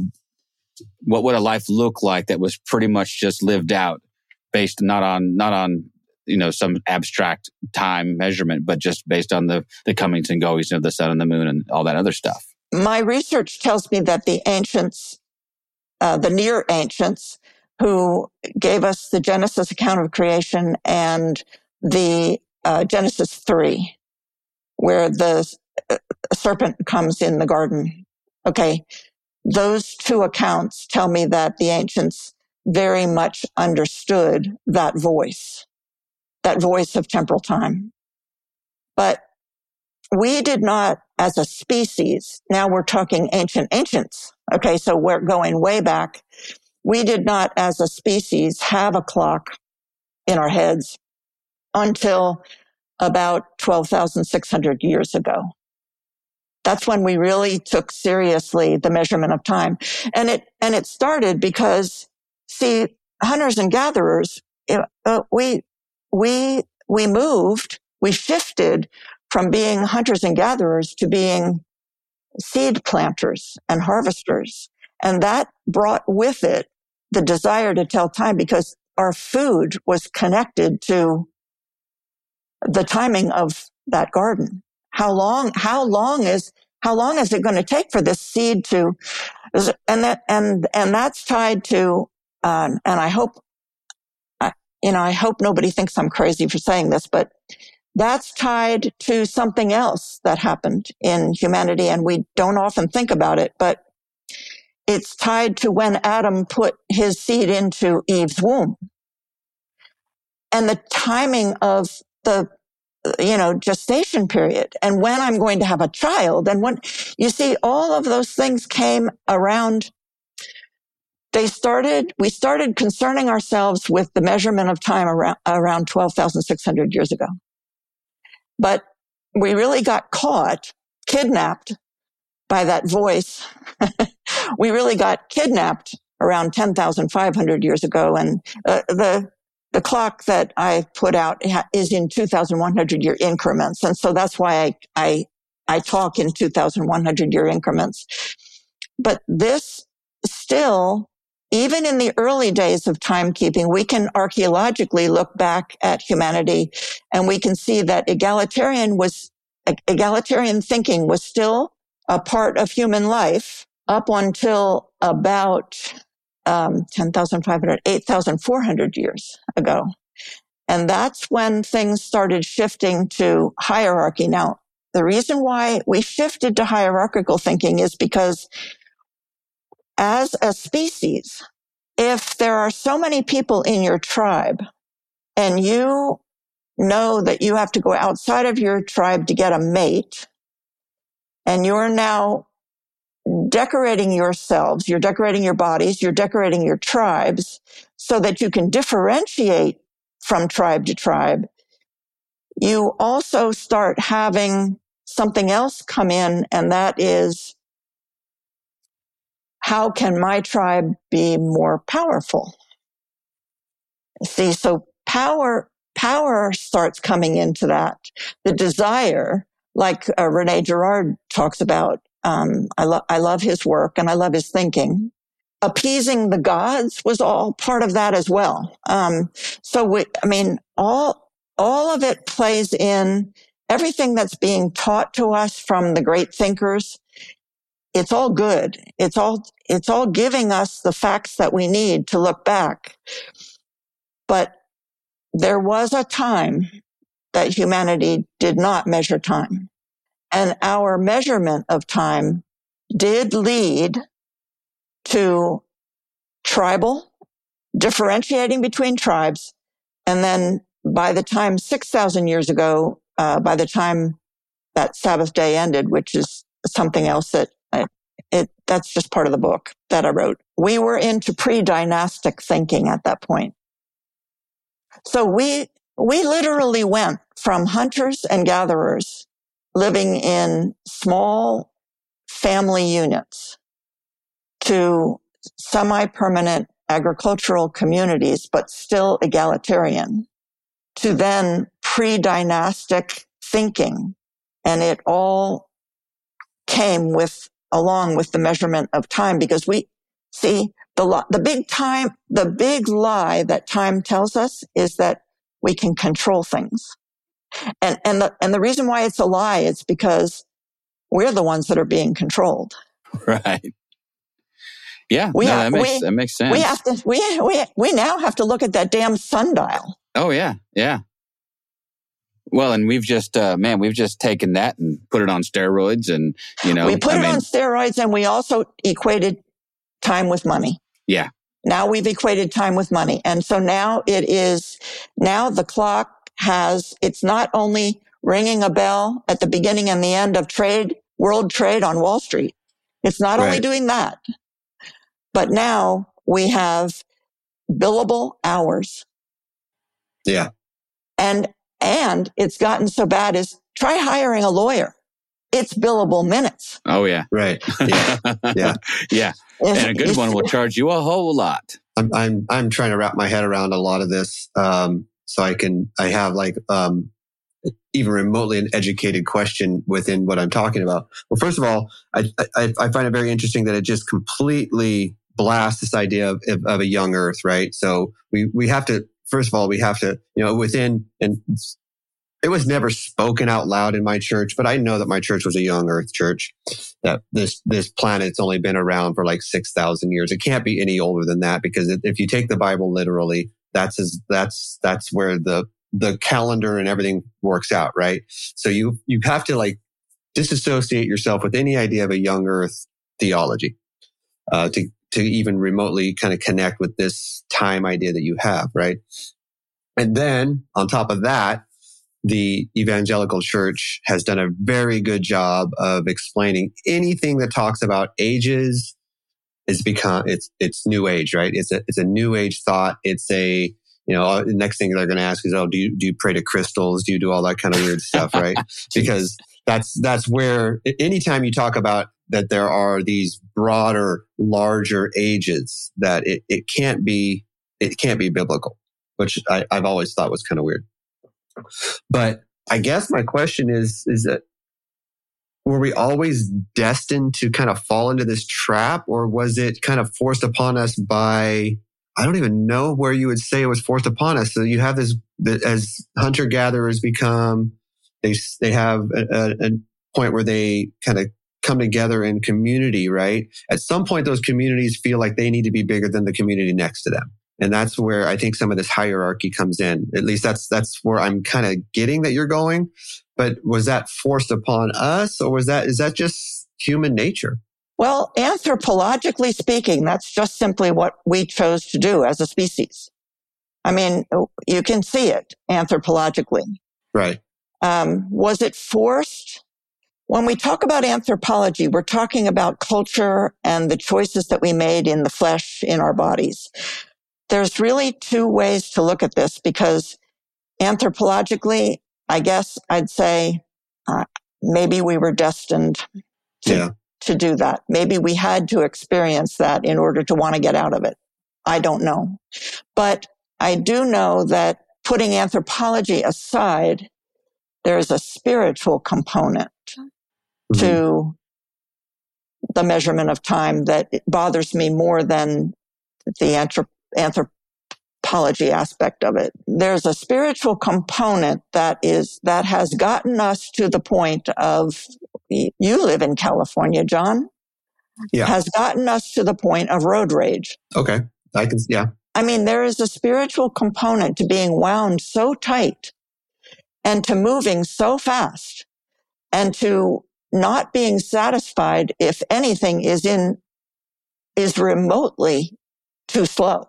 what would a life look like that was pretty much just lived out based not on not on you know some abstract time measurement but just based on the the comings and goings of the sun and the moon and all that other stuff? My research tells me that the ancients uh, the near ancients who gave us the genesis account of creation and the uh, genesis 3 where the uh, serpent comes in the garden okay those two accounts tell me that the ancients very much understood that voice, that voice of temporal time. But we did not, as a species, now we're talking ancient ancients. Okay. So we're going way back. We did not, as a species, have a clock in our heads until about 12,600 years ago. That's when we really took seriously the measurement of time. And it, and it started because see, hunters and gatherers, uh, we, we, we moved, we shifted from being hunters and gatherers to being seed planters and harvesters. And that brought with it the desire to tell time because our food was connected to the timing of that garden. How long, how long is, how long is it going to take for this seed to, and that, and, and that's tied to, um, and I hope, you know, I hope nobody thinks I'm crazy for saying this, but that's tied to something else that happened in humanity. And we don't often think about it, but it's tied to when Adam put his seed into Eve's womb. And the timing of the you know, gestation period and when I'm going to have a child. And when you see all of those things came around, they started, we started concerning ourselves with the measurement of time around, around 12,600 years ago. But we really got caught, kidnapped by that voice. we really got kidnapped around 10,500 years ago. And uh, the the clock that I put out is in 2,100 year increments. And so that's why I, I, I talk in 2,100 year increments. But this still, even in the early days of timekeeping, we can archaeologically look back at humanity and we can see that egalitarian was, egalitarian thinking was still a part of human life up until about um, 10,500, 8,400 years ago. And that's when things started shifting to hierarchy. Now, the reason why we shifted to hierarchical thinking is because as a species, if there are so many people in your tribe and you know that you have to go outside of your tribe to get a mate and you're now decorating yourselves, you're decorating your bodies, you're decorating your tribes so that you can differentiate from tribe to tribe. You also start having something else come in, and that is how can my tribe be more powerful? See, so power, power starts coming into that. The desire, like uh, Rene Girard talks about, um, I, lo- I love his work and I love his thinking. Appeasing the gods was all part of that as well. Um, so we, I mean, all, all of it plays in everything that's being taught to us from the great thinkers. It's all good. It's all, it's all giving us the facts that we need to look back. But there was a time that humanity did not measure time. And our measurement of time did lead to tribal differentiating between tribes. And then by the time 6,000 years ago, uh, by the time that Sabbath day ended, which is something else that I, it, that's just part of the book that I wrote. We were into pre-dynastic thinking at that point. So we, we literally went from hunters and gatherers living in small family units to semi-permanent agricultural communities, but still egalitarian to then pre-dynastic thinking. And it all came with, along with the measurement of time because we see the, the big time, the big lie that time tells us is that we can control things. And, and the, and the reason why it's a lie is because we're the ones that are being controlled. Right. Yeah. We no, have, that, makes, we, that makes sense. We have to, we, we, we now have to look at that damn sundial. Oh, yeah. Yeah. Well, and we've just, uh, man, we've just taken that and put it on steroids and, you know, we put I it mean, on steroids and we also equated time with money. Yeah. Now we've equated time with money. And so now it is, now the clock has, it's not only ringing a bell at the beginning and the end of trade, world trade on Wall Street. It's not right. only doing that, but now we have billable hours. Yeah. And, and it's gotten so bad as try hiring a lawyer. It's billable minutes. Oh yeah. Right. Yeah. yeah. yeah. And a good one will charge you a whole lot. I'm, I'm, I'm trying to wrap my head around a lot of this. Um, so I can, I have like, um, even remotely an educated question within what I'm talking about. Well, first of all, I, I, I find it very interesting that it just completely blasts this idea of, of, of, a young earth, right? So we, we have to, first of all, we have to, you know, within, and it was never spoken out loud in my church, but I know that my church was a young earth church, that this, this planet's only been around for like 6,000 years. It can't be any older than that because if you take the Bible literally, that's as, that's, that's where the, the calendar and everything works out, right? So you, you have to like disassociate yourself with any idea of a young earth theology, uh, to, to even remotely kind of connect with this time idea that you have, right? And then on top of that, the evangelical church has done a very good job of explaining anything that talks about ages is become it's it's new age, right? It's a it's a new age thought. It's a you know, the next thing they're going to ask is, oh, do you do you pray to crystals? Do you do all that kind of weird stuff, right? because that's that's where anytime you talk about that there are these broader, larger ages, that it, it can't be it can't be biblical, which I, I've always thought was kind of weird. But I guess my question is is that were we always destined to kind of fall into this trap or was it kind of forced upon us by I don't even know where you would say it was forced upon us. So you have this as hunter gatherers become they they have a, a point where they kind of come together in community, right? At some point, those communities feel like they need to be bigger than the community next to them. And that's where I think some of this hierarchy comes in. At least that's, that's where I'm kind of getting that you're going. But was that forced upon us or was that, is that just human nature? Well, anthropologically speaking, that's just simply what we chose to do as a species. I mean, you can see it anthropologically. Right. Um, was it forced? When we talk about anthropology, we're talking about culture and the choices that we made in the flesh in our bodies. There's really two ways to look at this because anthropologically, I guess I'd say uh, maybe we were destined to, yeah. to do that. Maybe we had to experience that in order to want to get out of it. I don't know. But I do know that putting anthropology aside, there's a spiritual component mm-hmm. to the measurement of time that bothers me more than the anthrop- anthropology aspect of it. There's a spiritual component that is, that has gotten us to the point of, you live in California, John. Yeah. Has gotten us to the point of road rage. Okay. I can, yeah. I mean, there is a spiritual component to being wound so tight and to moving so fast and to not being satisfied if anything is in, is remotely too slow.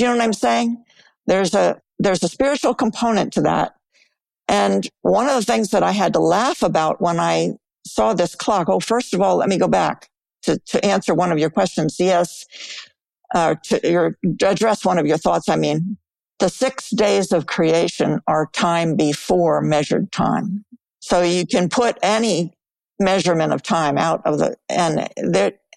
Do you know what I'm saying? There's a, there's a spiritual component to that. And one of the things that I had to laugh about when I saw this clock, oh, first of all, let me go back to, to answer one of your questions. Yes, uh, to your, address one of your thoughts. I mean, the six days of creation are time before measured time. So you can put any measurement of time out of the, and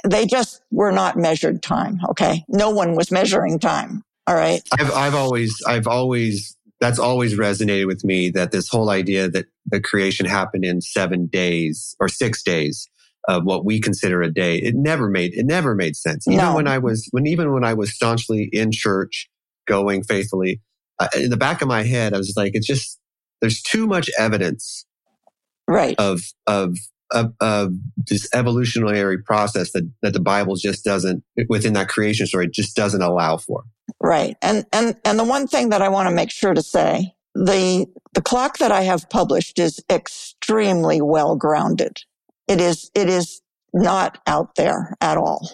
they just were not measured time. Okay. No one was measuring time. All right. I've, I've always, I've always, that's always resonated with me that this whole idea that the creation happened in seven days or six days of what we consider a day, it never made, it never made sense. Even no. when I was, when, even when I was staunchly in church going faithfully, uh, in the back of my head, I was like, it's just, there's too much evidence right of of of, of this evolutionary process that, that the Bible just doesn't, within that creation story, just doesn't allow for. Right. And, and, and the one thing that I want to make sure to say, the, the clock that I have published is extremely well grounded. It is, it is not out there at all.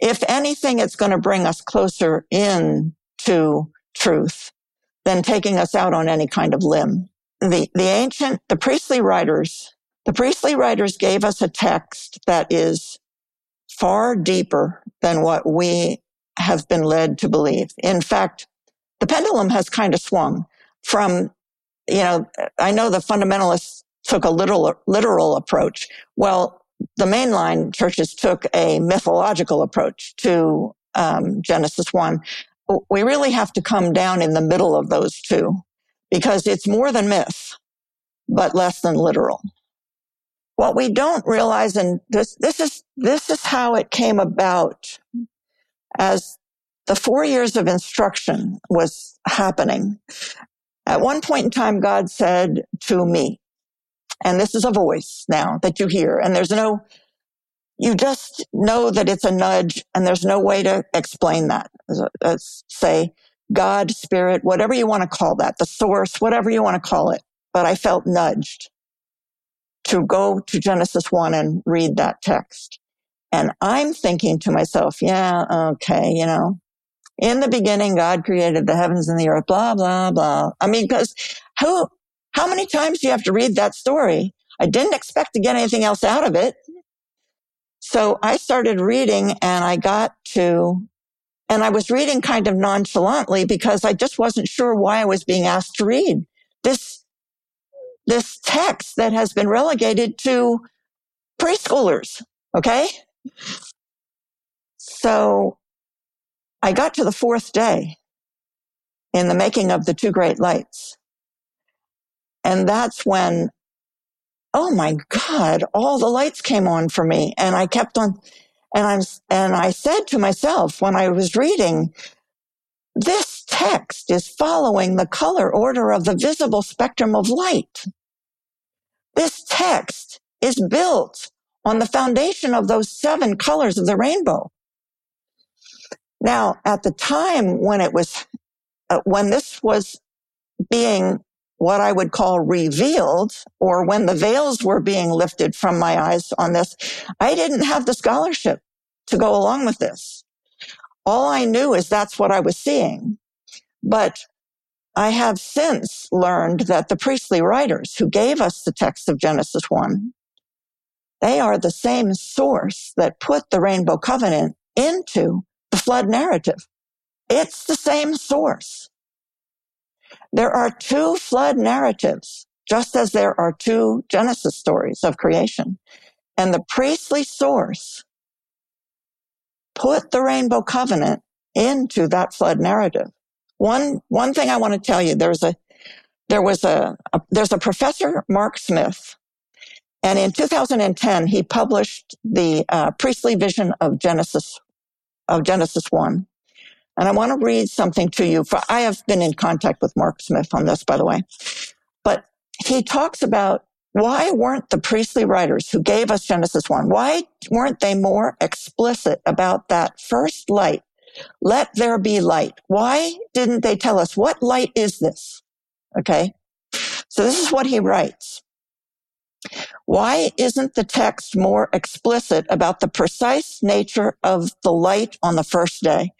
If anything, it's going to bring us closer in to truth than taking us out on any kind of limb. The, the ancient, the priestly writers the priestly writers gave us a text that is far deeper than what we have been led to believe. In fact, the pendulum has kind of swung from, you know, I know the fundamentalists took a literal, literal approach. Well, the mainline churches took a mythological approach to um, Genesis 1. We really have to come down in the middle of those two because it's more than myth, but less than literal. What we don't realize, and this, this is, this is how it came about as the four years of instruction was happening. At one point in time, God said to me, and this is a voice now that you hear, and there's no, you just know that it's a nudge and there's no way to explain that. Let's say God, spirit, whatever you want to call that, the source, whatever you want to call it. But I felt nudged to go to Genesis 1 and read that text. And I'm thinking to myself, yeah, okay, you know, in the beginning, God created the heavens and the earth, blah, blah, blah. I mean, because who, How many times do you have to read that story? I didn't expect to get anything else out of it. So I started reading and I got to, and I was reading kind of nonchalantly because I just wasn't sure why I was being asked to read this, this text that has been relegated to preschoolers. Okay. So I got to the fourth day in the making of the two great lights. And that's when, oh my God, all the lights came on for me. And I kept on, and I'm, and I said to myself when I was reading, this text is following the color order of the visible spectrum of light. This text is built on the foundation of those seven colors of the rainbow. Now, at the time when it was, uh, when this was being what I would call revealed, or when the veils were being lifted from my eyes on this, I didn't have the scholarship to go along with this. All I knew is that's what I was seeing. But I have since learned that the priestly writers who gave us the text of Genesis 1, they are the same source that put the rainbow covenant into the flood narrative. It's the same source. There are two flood narratives, just as there are two Genesis stories of creation. And the priestly source put the rainbow covenant into that flood narrative. One, one thing I want to tell you, there's a, there was a, a there's a professor, Mark Smith, and in 2010, he published the uh, priestly vision of Genesis of Genesis 1. And I want to read something to you. For I have been in contact with Mark Smith on this, by the way. But he talks about why weren't the priestly writers who gave us Genesis 1, why weren't they more explicit about that first light? Let there be light. Why didn't they tell us what light is this? Okay. So this is what he writes. Why isn't the text more explicit about the precise nature of the light on the first day,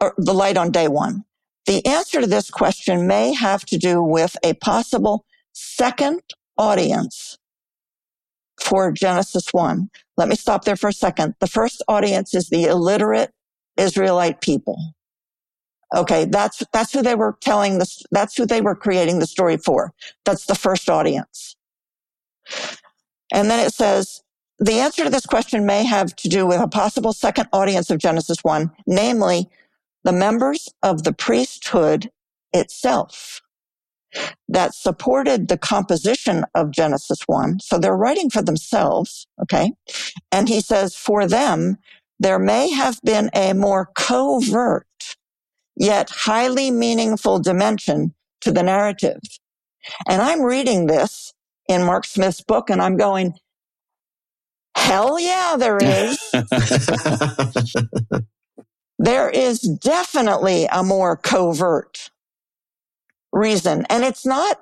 or the light on day one? The answer to this question may have to do with a possible second audience for Genesis 1. Let me stop there for a second. The first audience is the illiterate Israelite people. Okay. That's, that's who they were telling this. That's who they were creating the story for. That's the first audience. And then it says, the answer to this question may have to do with a possible second audience of Genesis 1, namely the members of the priesthood itself that supported the composition of Genesis 1. So they're writing for themselves. Okay. And he says for them, there may have been a more covert yet highly meaningful dimension to the narrative. And I'm reading this in Mark Smith's book and I'm going, hell yeah, there is. there is definitely a more covert reason. And it's not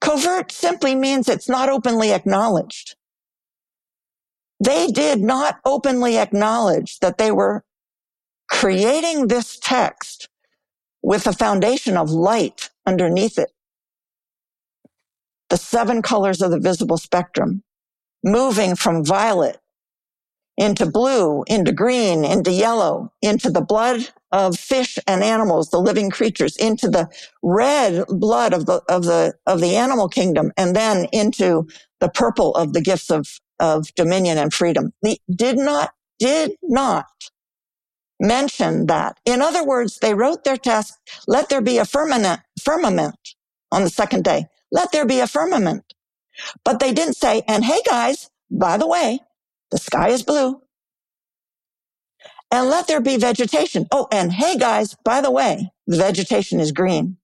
covert simply means it's not openly acknowledged. They did not openly acknowledge that they were creating this text with a foundation of light underneath it the seven colors of the visible spectrum, moving from violet into blue, into green, into yellow, into the blood of fish and animals, the living creatures, into the red blood of the, of the, of the animal kingdom, and then into the purple of the gifts of, of dominion and freedom. They did not, did not mention that. In other words, they wrote their test, let there be a firmament, firmament on the second day. Let there be a firmament. But they didn't say, and hey guys, by the way, the sky is blue. And let there be vegetation. Oh, and hey guys, by the way, the vegetation is green.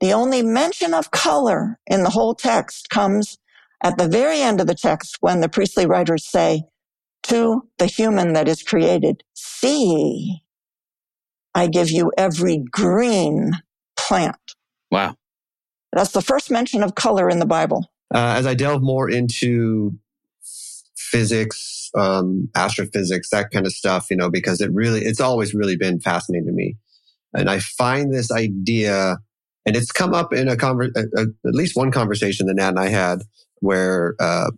The only mention of color in the whole text comes at the very end of the text when the priestly writers say, to the human that is created, see, I give you every green plant. Wow. That's the first mention of color in the Bible. Uh, as I delve more into physics, um, astrophysics, that kind of stuff, you know, because it really, it's always really been fascinating to me. And I find this idea and it's come up in a conver- at least one conversation that Nat and I had where uh,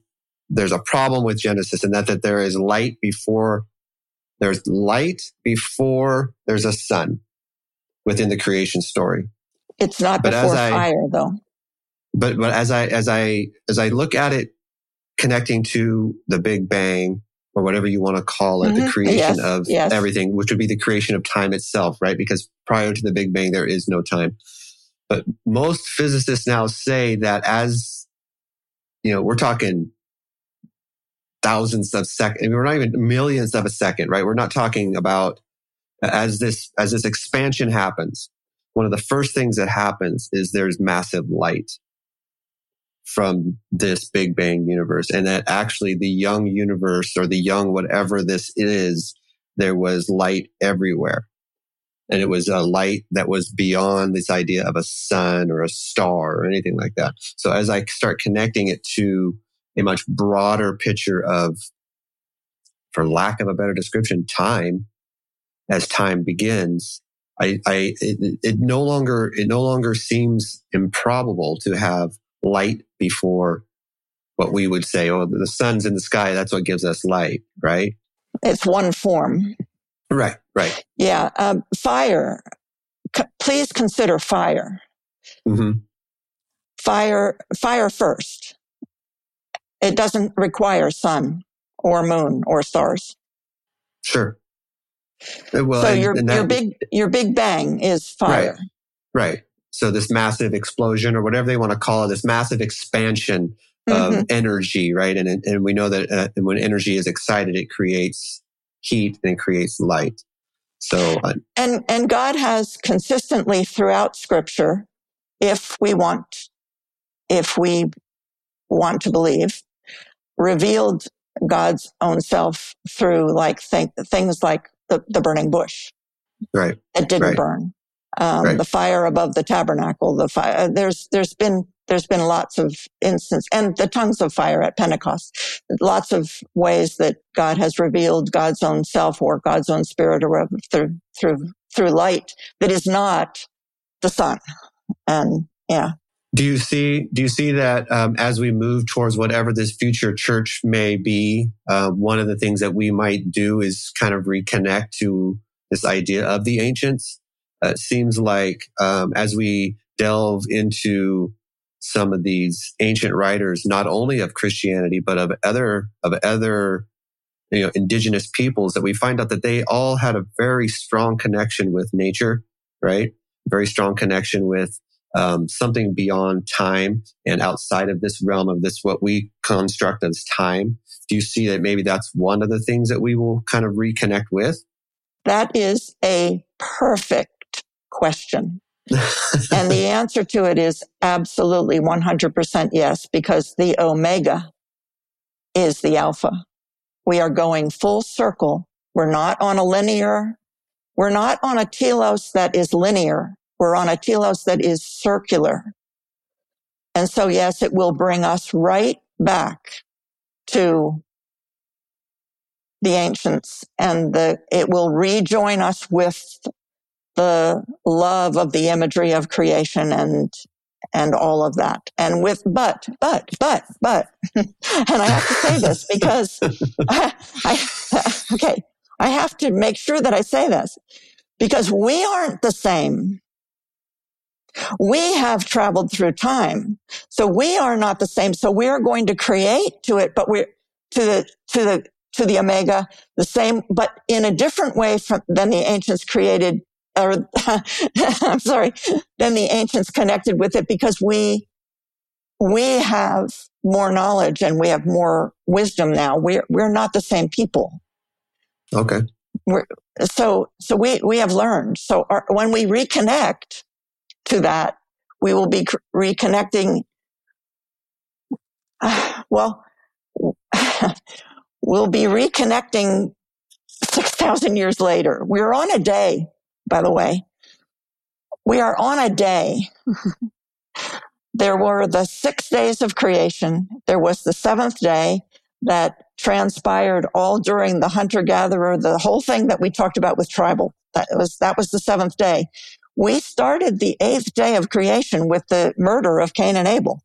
there's a problem with Genesis, and that that there is light before there's light before there's a sun within the creation story. It's not but before I, fire, though. But but as I as I as I look at it, connecting to the Big Bang or whatever you want to call it, mm-hmm. the creation yes, of yes. everything, which would be the creation of time itself, right? Because prior to the Big Bang, there is no time. But most physicists now say that as, you know, we're talking thousands of seconds, I mean, we're not even millions of a second, right? We're not talking about as this, as this expansion happens, one of the first things that happens is there's massive light from this Big Bang universe. And that actually the young universe or the young whatever this is, there was light everywhere. And it was a light that was beyond this idea of a sun or a star or anything like that. So as I start connecting it to a much broader picture of, for lack of a better description, time, as time begins, I, I it, it no longer it no longer seems improbable to have light before what we would say, oh, the sun's in the sky. That's what gives us light, right? It's one form. Right, right. Yeah. Um, fire. C- please consider fire. Mm-hmm. Fire, fire first. It doesn't require sun or moon or stars. Sure. Well, so your, that, your big, your big bang is fire. Right. right so this massive explosion or whatever they want to call it, this massive expansion of mm-hmm. energy, right? And, and we know that uh, when energy is excited, it creates heat and it creates light. So, uh, and, and God has consistently throughout scripture, if we want, if we want to believe, revealed God's own self through like th- things like the, the burning bush. Right. That didn't right. burn um, right. the fire above the tabernacle, the fire. Uh, there's there's been there's been lots of instances and the tongues of fire at Pentecost. Lots of ways that God has revealed God's own self or God's own spirit or through through through light that is not the sun. And yeah. Do you see? Do you see that um, as we move towards whatever this future church may be, uh, one of the things that we might do is kind of reconnect to this idea of the ancients uh, it seems like um, as we delve into some of these ancient writers, not only of Christianity but of other of other you know indigenous peoples, that we find out that they all had a very strong connection with nature, right? Very strong connection with um, something beyond time and outside of this realm of this what we construct as time. Do you see that maybe that's one of the things that we will kind of reconnect with? That is a perfect question. and the answer to it is absolutely 100% yes, because the omega is the alpha. We are going full circle. We're not on a linear, we're not on a telos that is linear. We're on a telos that is circular. And so, yes, it will bring us right back to the ancients and the, it will rejoin us with the love of the imagery of creation and and all of that. And with but, but, but, but, and I have to say this because I, I, okay, I have to make sure that I say this because we aren't the same. We have traveled through time. So we are not the same. So we are going to create to it, but we're to the, to the, to the omega, the same, but in a different way from, than the ancients created or I'm sorry, than the ancients connected with it because we, we have more knowledge and we have more wisdom now. We're, we're not the same people. Okay. We're, so, so we, we have learned. So our, when we reconnect to that, we will be reconnecting. Well, we'll be reconnecting 6,000 years later. We're on a day by the way. We are on a day. there were the six days of creation. There was the seventh day that transpired all during the hunter gatherer, the whole thing that we talked about with tribal. That was, that was the seventh day. We started the eighth day of creation with the murder of Cain and Abel.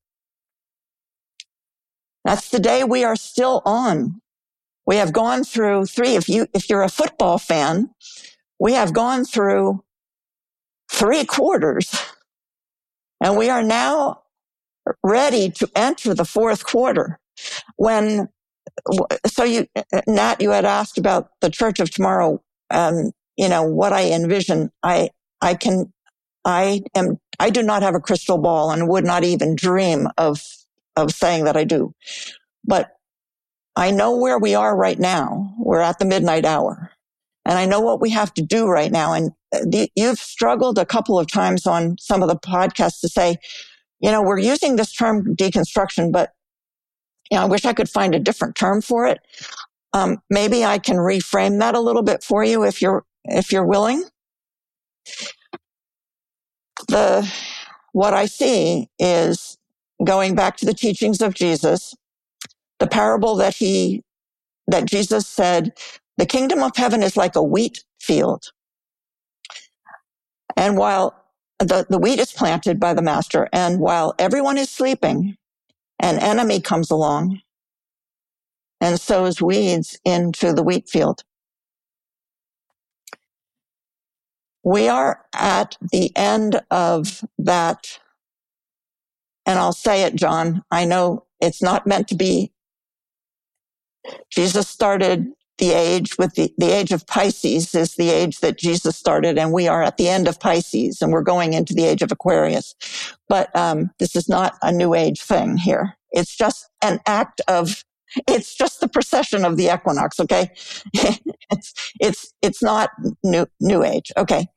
That's the day we are still on. We have gone through three. If you, if you're a football fan, we have gone through three quarters and we are now ready to enter the fourth quarter when so you nat you had asked about the church of tomorrow um, you know what i envision i i can i am i do not have a crystal ball and would not even dream of of saying that i do but i know where we are right now we're at the midnight hour and i know what we have to do right now and the, you've struggled a couple of times on some of the podcasts to say you know, we're using this term deconstruction, but you know, I wish I could find a different term for it. Um, maybe I can reframe that a little bit for you if you're if you're willing. The what I see is going back to the teachings of Jesus, the parable that he that Jesus said, the kingdom of heaven is like a wheat field. And while the, the wheat is planted by the master. And while everyone is sleeping, an enemy comes along and sows weeds into the wheat field. We are at the end of that. And I'll say it, John. I know it's not meant to be. Jesus started the age with the, the age of Pisces is the age that Jesus started, and we are at the end of Pisces, and we're going into the age of Aquarius. But um, this is not a new age thing here. It's just an act of. It's just the precession of the equinox. Okay, it's it's it's not new new age. Okay,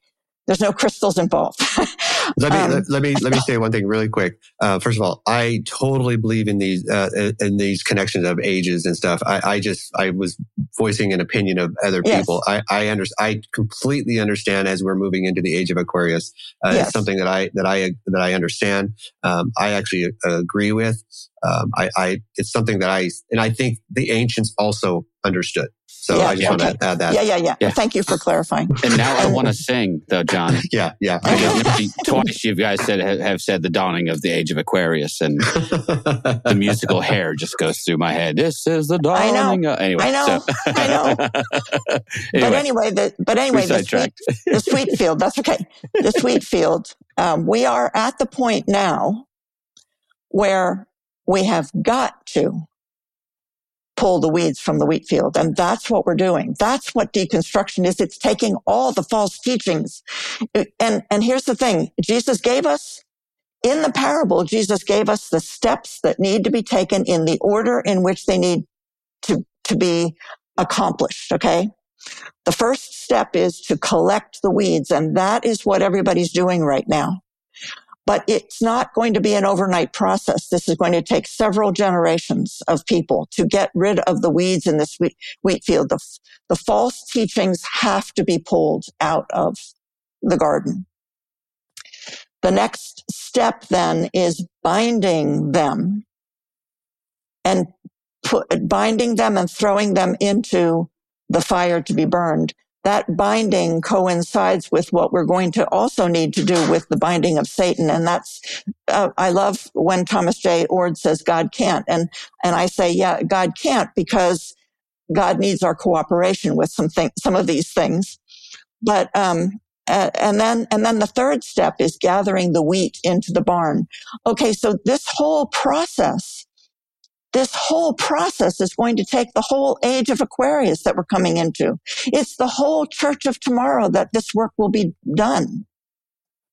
there's no crystals involved. let me um, let, let, me let me say one thing really quick. Uh, first of all, I totally believe in these uh, in these connections of ages and stuff. I, I just I was voicing an opinion of other people. Yes. I I, under, I completely understand as we're moving into the age of Aquarius. Uh, yes. It's something that I that I that I understand. Um, I actually agree with. Um, I, I it's something that I and I think the ancients also understood. So yeah, I just want to add that. Yeah, yeah, yeah, yeah. Thank you for clarifying. And now I want to sing, though, John. yeah, yeah. twice you guys said have said the dawning of the age of Aquarius, and the musical hair just goes through my head. This is the dawning. I know. Of, anyway, I know. So. I know. anyway, but anyway, the, but anyway, the sweet, the sweet field. That's okay. The sweet field. Um, we are at the point now where we have got to pull the weeds from the wheat field. And that's what we're doing. That's what deconstruction is. It's taking all the false teachings. And, and here's the thing. Jesus gave us in the parable, Jesus gave us the steps that need to be taken in the order in which they need to, to be accomplished. Okay. The first step is to collect the weeds. And that is what everybody's doing right now. But it's not going to be an overnight process. This is going to take several generations of people to get rid of the weeds in this wheat, wheat field. The, the false teachings have to be pulled out of the garden. The next step then is binding them and put, binding them and throwing them into the fire to be burned that binding coincides with what we're going to also need to do with the binding of Satan. And that's, uh, I love when Thomas Jay Oord says God can't. And, and I say, yeah, God can't because God needs our cooperation with some thing, some of these things. But, um, and then, and then the third step is gathering the wheat into the barn. Okay. So this whole process this whole process is going to take the whole age of Aquarius that we're coming into. It's the whole church of tomorrow that this work will be done.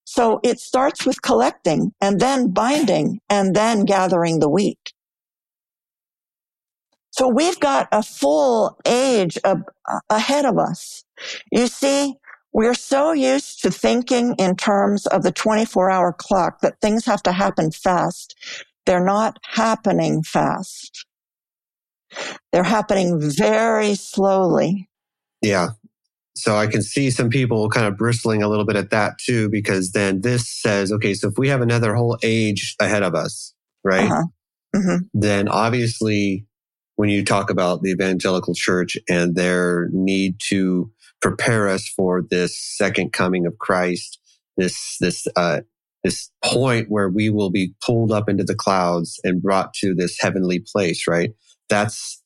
So it starts with collecting and then binding and then gathering the wheat. So we've got a full age of, uh, ahead of us. You see, we're so used to thinking in terms of the 24 hour clock that things have to happen fast they're not happening fast. They're happening very slowly. Yeah. So I can see some people kind of bristling a little bit at that too, because then this says, okay, so if we have another whole age ahead of us, right? Uh-huh. Mm-hmm. Then obviously, when you talk about the evangelical church and their need to prepare us for this second coming of Christ, this this uh, this point where we will be pulled up into the clouds and brought to this heavenly place, right? That's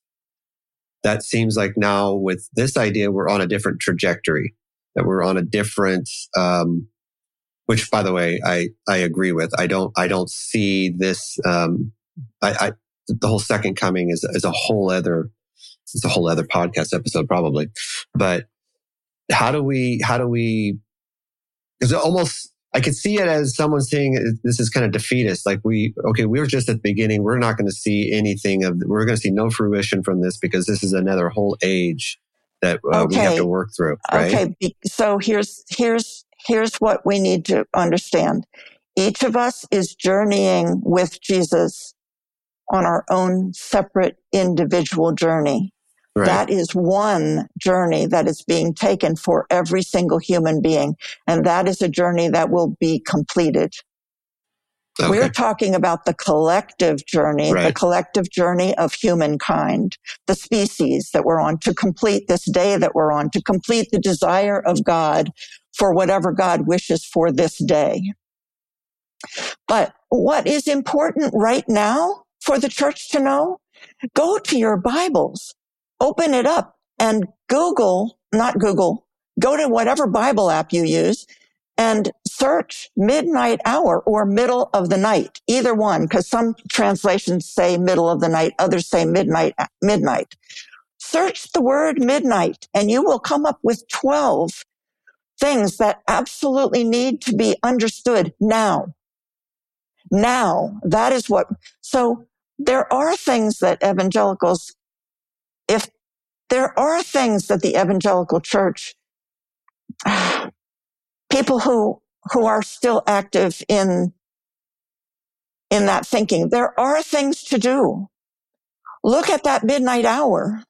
that seems like now with this idea we're on a different trajectory, that we're on a different um, which by the way I I agree with. I don't I don't see this um, I, I the whole second coming is is a whole other it's a whole other podcast episode probably. But how do we how do we because it almost I could see it as someone saying this is kind of defeatist. Like we, okay, we're just at the beginning. We're not going to see anything of, we're going to see no fruition from this because this is another whole age that uh, okay. we have to work through. Right? Okay. So here's, here's, here's what we need to understand. Each of us is journeying with Jesus on our own separate individual journey. Right. That is one journey that is being taken for every single human being. And that is a journey that will be completed. Okay. We're talking about the collective journey, right. the collective journey of humankind, the species that we're on to complete this day that we're on, to complete the desire of God for whatever God wishes for this day. But what is important right now for the church to know? Go to your Bibles open it up and Google, not Google, go to whatever Bible app you use and search midnight hour or middle of the night, either one, because some translations say middle of the night, others say midnight, midnight. Search the word midnight and you will come up with 12 things that absolutely need to be understood now. Now, that is what, so there are things that evangelicals if there are things that the evangelical church, people who, who are still active in, in that thinking, there are things to do. Look at that midnight hour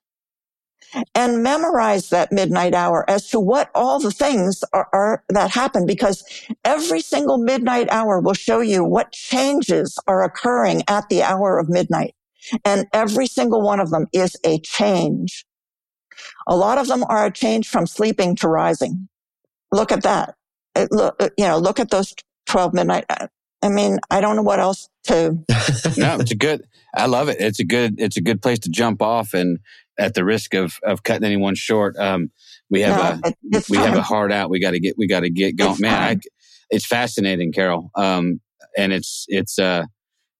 and memorize that midnight hour as to what all the things are, are, that happen because every single midnight hour will show you what changes are occurring at the hour of midnight. And every single one of them is a change. A lot of them are a change from sleeping to rising. Look at that. It, look, uh, you know, look at those 12 midnight. Uh, I mean, I don't know what else to. no, it's a good, I love it. It's a good, it's a good place to jump off. And at the risk of, of cutting anyone short, um, we have no, a, we have a hard out. We got to get, we got to get going. It's Man, I, it's fascinating, Carol. Um, and it's, it's, uh,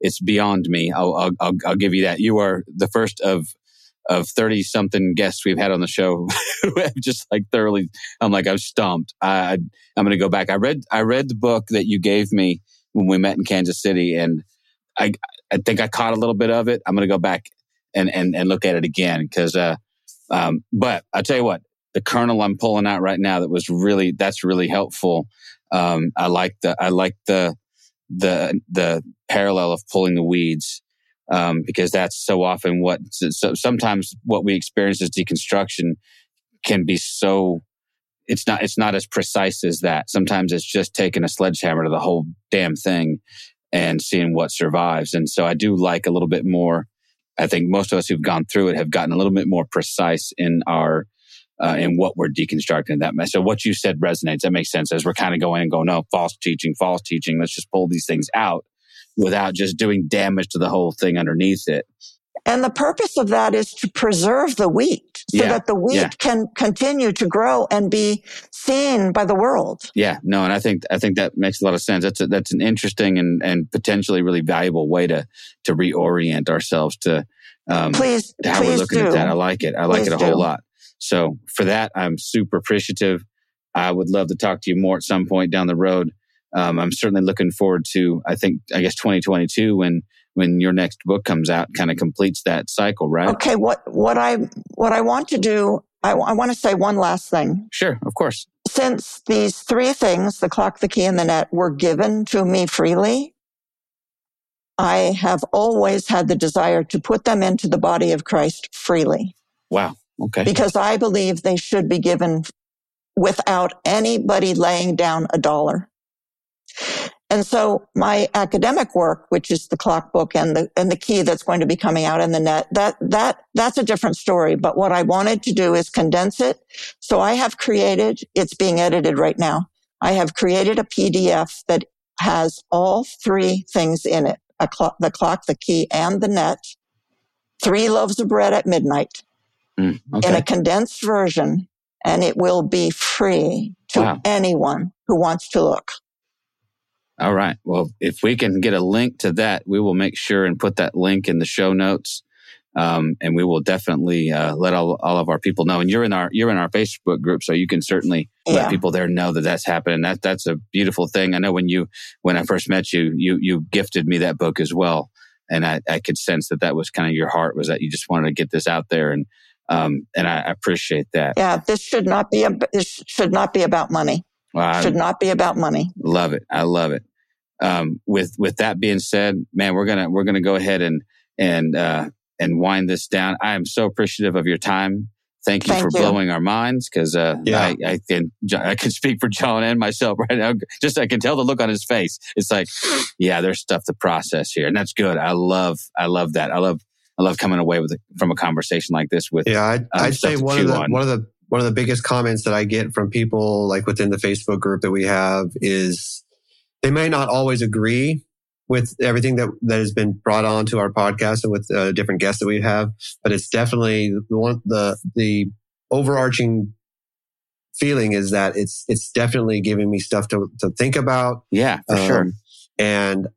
it's beyond me. I'll, I'll, I'll, I'll give you that. You are the first of of 30 something guests we've had on the show who have just like thoroughly i'm like i'm stumped I, i'm going to go back i read i read the book that you gave me when we met in kansas city and i i think i caught a little bit of it i'm going to go back and and and look at it again because uh um but i tell you what the kernel i'm pulling out right now that was really that's really helpful um i like the i like the the the parallel of pulling the weeds um, because that's so often what so sometimes what we experience as deconstruction can be so it's not it's not as precise as that. Sometimes it's just taking a sledgehammer to the whole damn thing and seeing what survives. And so i do like a little bit more. I think most of us who've gone through it have gotten a little bit more precise in our uh, in what we're deconstructing that mess. So what you said resonates. That makes sense as we're kind of going and going, no, false teaching, false teaching. Let's just pull these things out without just doing damage to the whole thing underneath it. And the purpose of that is to preserve the wheat so yeah, that the wheat yeah. can continue to grow and be seen by the world. Yeah, no, and I think I think that makes a lot of sense. That's a, that's an interesting and, and potentially really valuable way to to reorient ourselves to um, please how please we're looking do. at that. I like it. I like please it a do. whole lot. So for that, I'm super appreciative. I would love to talk to you more at some point down the road. Um, I'm certainly looking forward to, I think, I guess 2022 when, when your next book comes out, kind of completes that cycle, right? Okay. What, what I, what I want to do, I, I want to say one last thing. Sure. Of course. Since these three things, the clock, the key, and the net were given to me freely, I have always had the desire to put them into the body of Christ freely. Wow. Okay. Because I believe they should be given without anybody laying down a dollar. And so my academic work, which is the clock book and the, and the key that's going to be coming out in the net, that, that, that's a different story. But what I wanted to do is condense it. So I have created, it's being edited right now. I have created a PDF that has all three things in it A clock, the clock, the key, and the net. Three loaves of bread at midnight Mm, okay. in a condensed version, and it will be free to Wow. anyone who wants to look. All right. Well, if we can get a link to that, we will make sure and put that link in the show notes. Um, and we will definitely uh, let all, all of our people know. And you're in our you're in our Facebook group, so you can certainly let people there know that that's happening. That that's a beautiful thing. I know when you when I first met you, you you gifted me that book as well, and I, I could sense that that was kind of your heart was that you just wanted to get this out there, and um, and I appreciate that. Yeah, this should not be a, this should not be about money. Well, Should not be about money. Love it. I love it. Um, with with that being said, man, we're gonna we're gonna go ahead and and uh, and wind this down. I am so appreciative of your time. Thank you Thank for you. blowing our minds because uh, Yeah. I, I can I can speak for John and myself right now. Just I can tell the look on his face. It's like, yeah, there's stuff to process here, and that's good. I love I love that. I love I love coming away with from a conversation like this with Yeah, I'd, um, I'd say one of the on. one of the one of the biggest comments that I get from people like within the Facebook group that we have is they may not always agree with everything that that has been brought on to our podcast and with uh, different guests that we have, but it's definitely the one the the overarching feeling is that it's it's definitely giving me stuff to to think about yeah for sure. um, and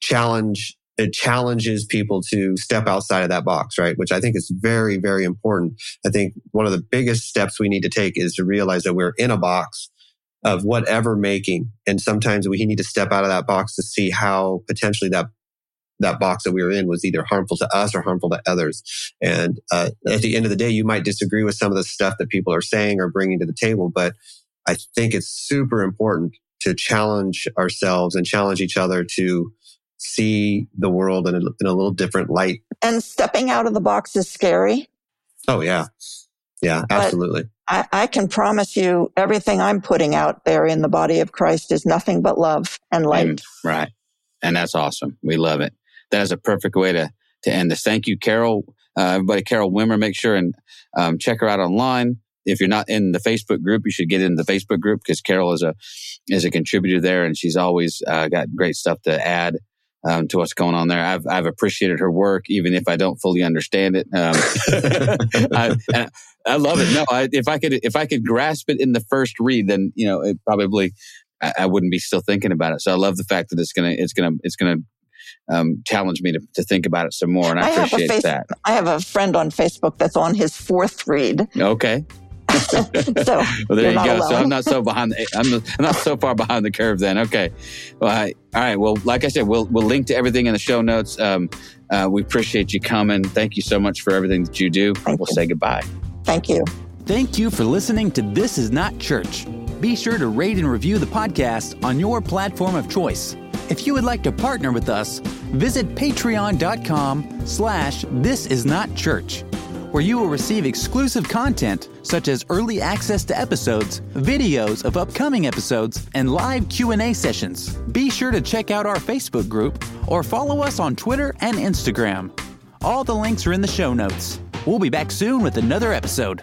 challenge it challenges people to step outside of that box right? Which i think is very very important. I think one of the biggest steps we need to take is to realize that we're in a box of whatever making. And sometimes we need to step out of that box to see how potentially that that box that we were in was either harmful to us or harmful to others. And uh, at the end of the day you might disagree with some of the stuff that people are saying or bringing to the table but i think it's super important to challenge ourselves and challenge each other to see the world in a, in a little different light. And stepping out of the box is scary. Oh yeah. Yeah, absolutely. I, I can promise you everything I'm putting out there in the body of Christ is nothing but love and light. Mm, right. And that's awesome. We love it. That is a perfect way to, to end this. Thank you, Carol. Uh, everybody, Carol Wimmer, make sure and um, check her out online. If you're not in the Facebook group, you should get in the Facebook group because Carol is a is a contributor there, and she's always uh, got great stuff to add um, to what's going on there. I've I've appreciated her work, even if I don't fully understand it. Um, I, and I love it. No, I, if I could if I could grasp it in the first read, then you know it probably I, I wouldn't be still thinking about it. So I love the fact that it's gonna it's gonna it's gonna um, challenge me to, to think about it some more, and I, I have a appreciate face- that. I have a friend on Facebook that's on his fourth read. Okay, So well there You're you not go. So. I'm not so behind. The, I'm, not, I'm not so far behind the curve then. Okay, well, I, all right. Well, like I said, we'll we'll link to everything in the show notes. Um, uh, we appreciate you coming. Thank you so much for everything that you do. Thank we'll you. say goodbye. thank you. Thank you for listening to This Is Not Church. Be sure to rate and review the podcast on your platform of choice. If you would like to partner with us, visit patreon.com slash this is not church, where you will receive exclusive content such as early access to episodes, videos of upcoming episodes, and live Q&A sessions. Be sure to check out our Facebook group or follow us on Twitter and Instagram. All the links are in the show notes. We'll be back soon with another episode.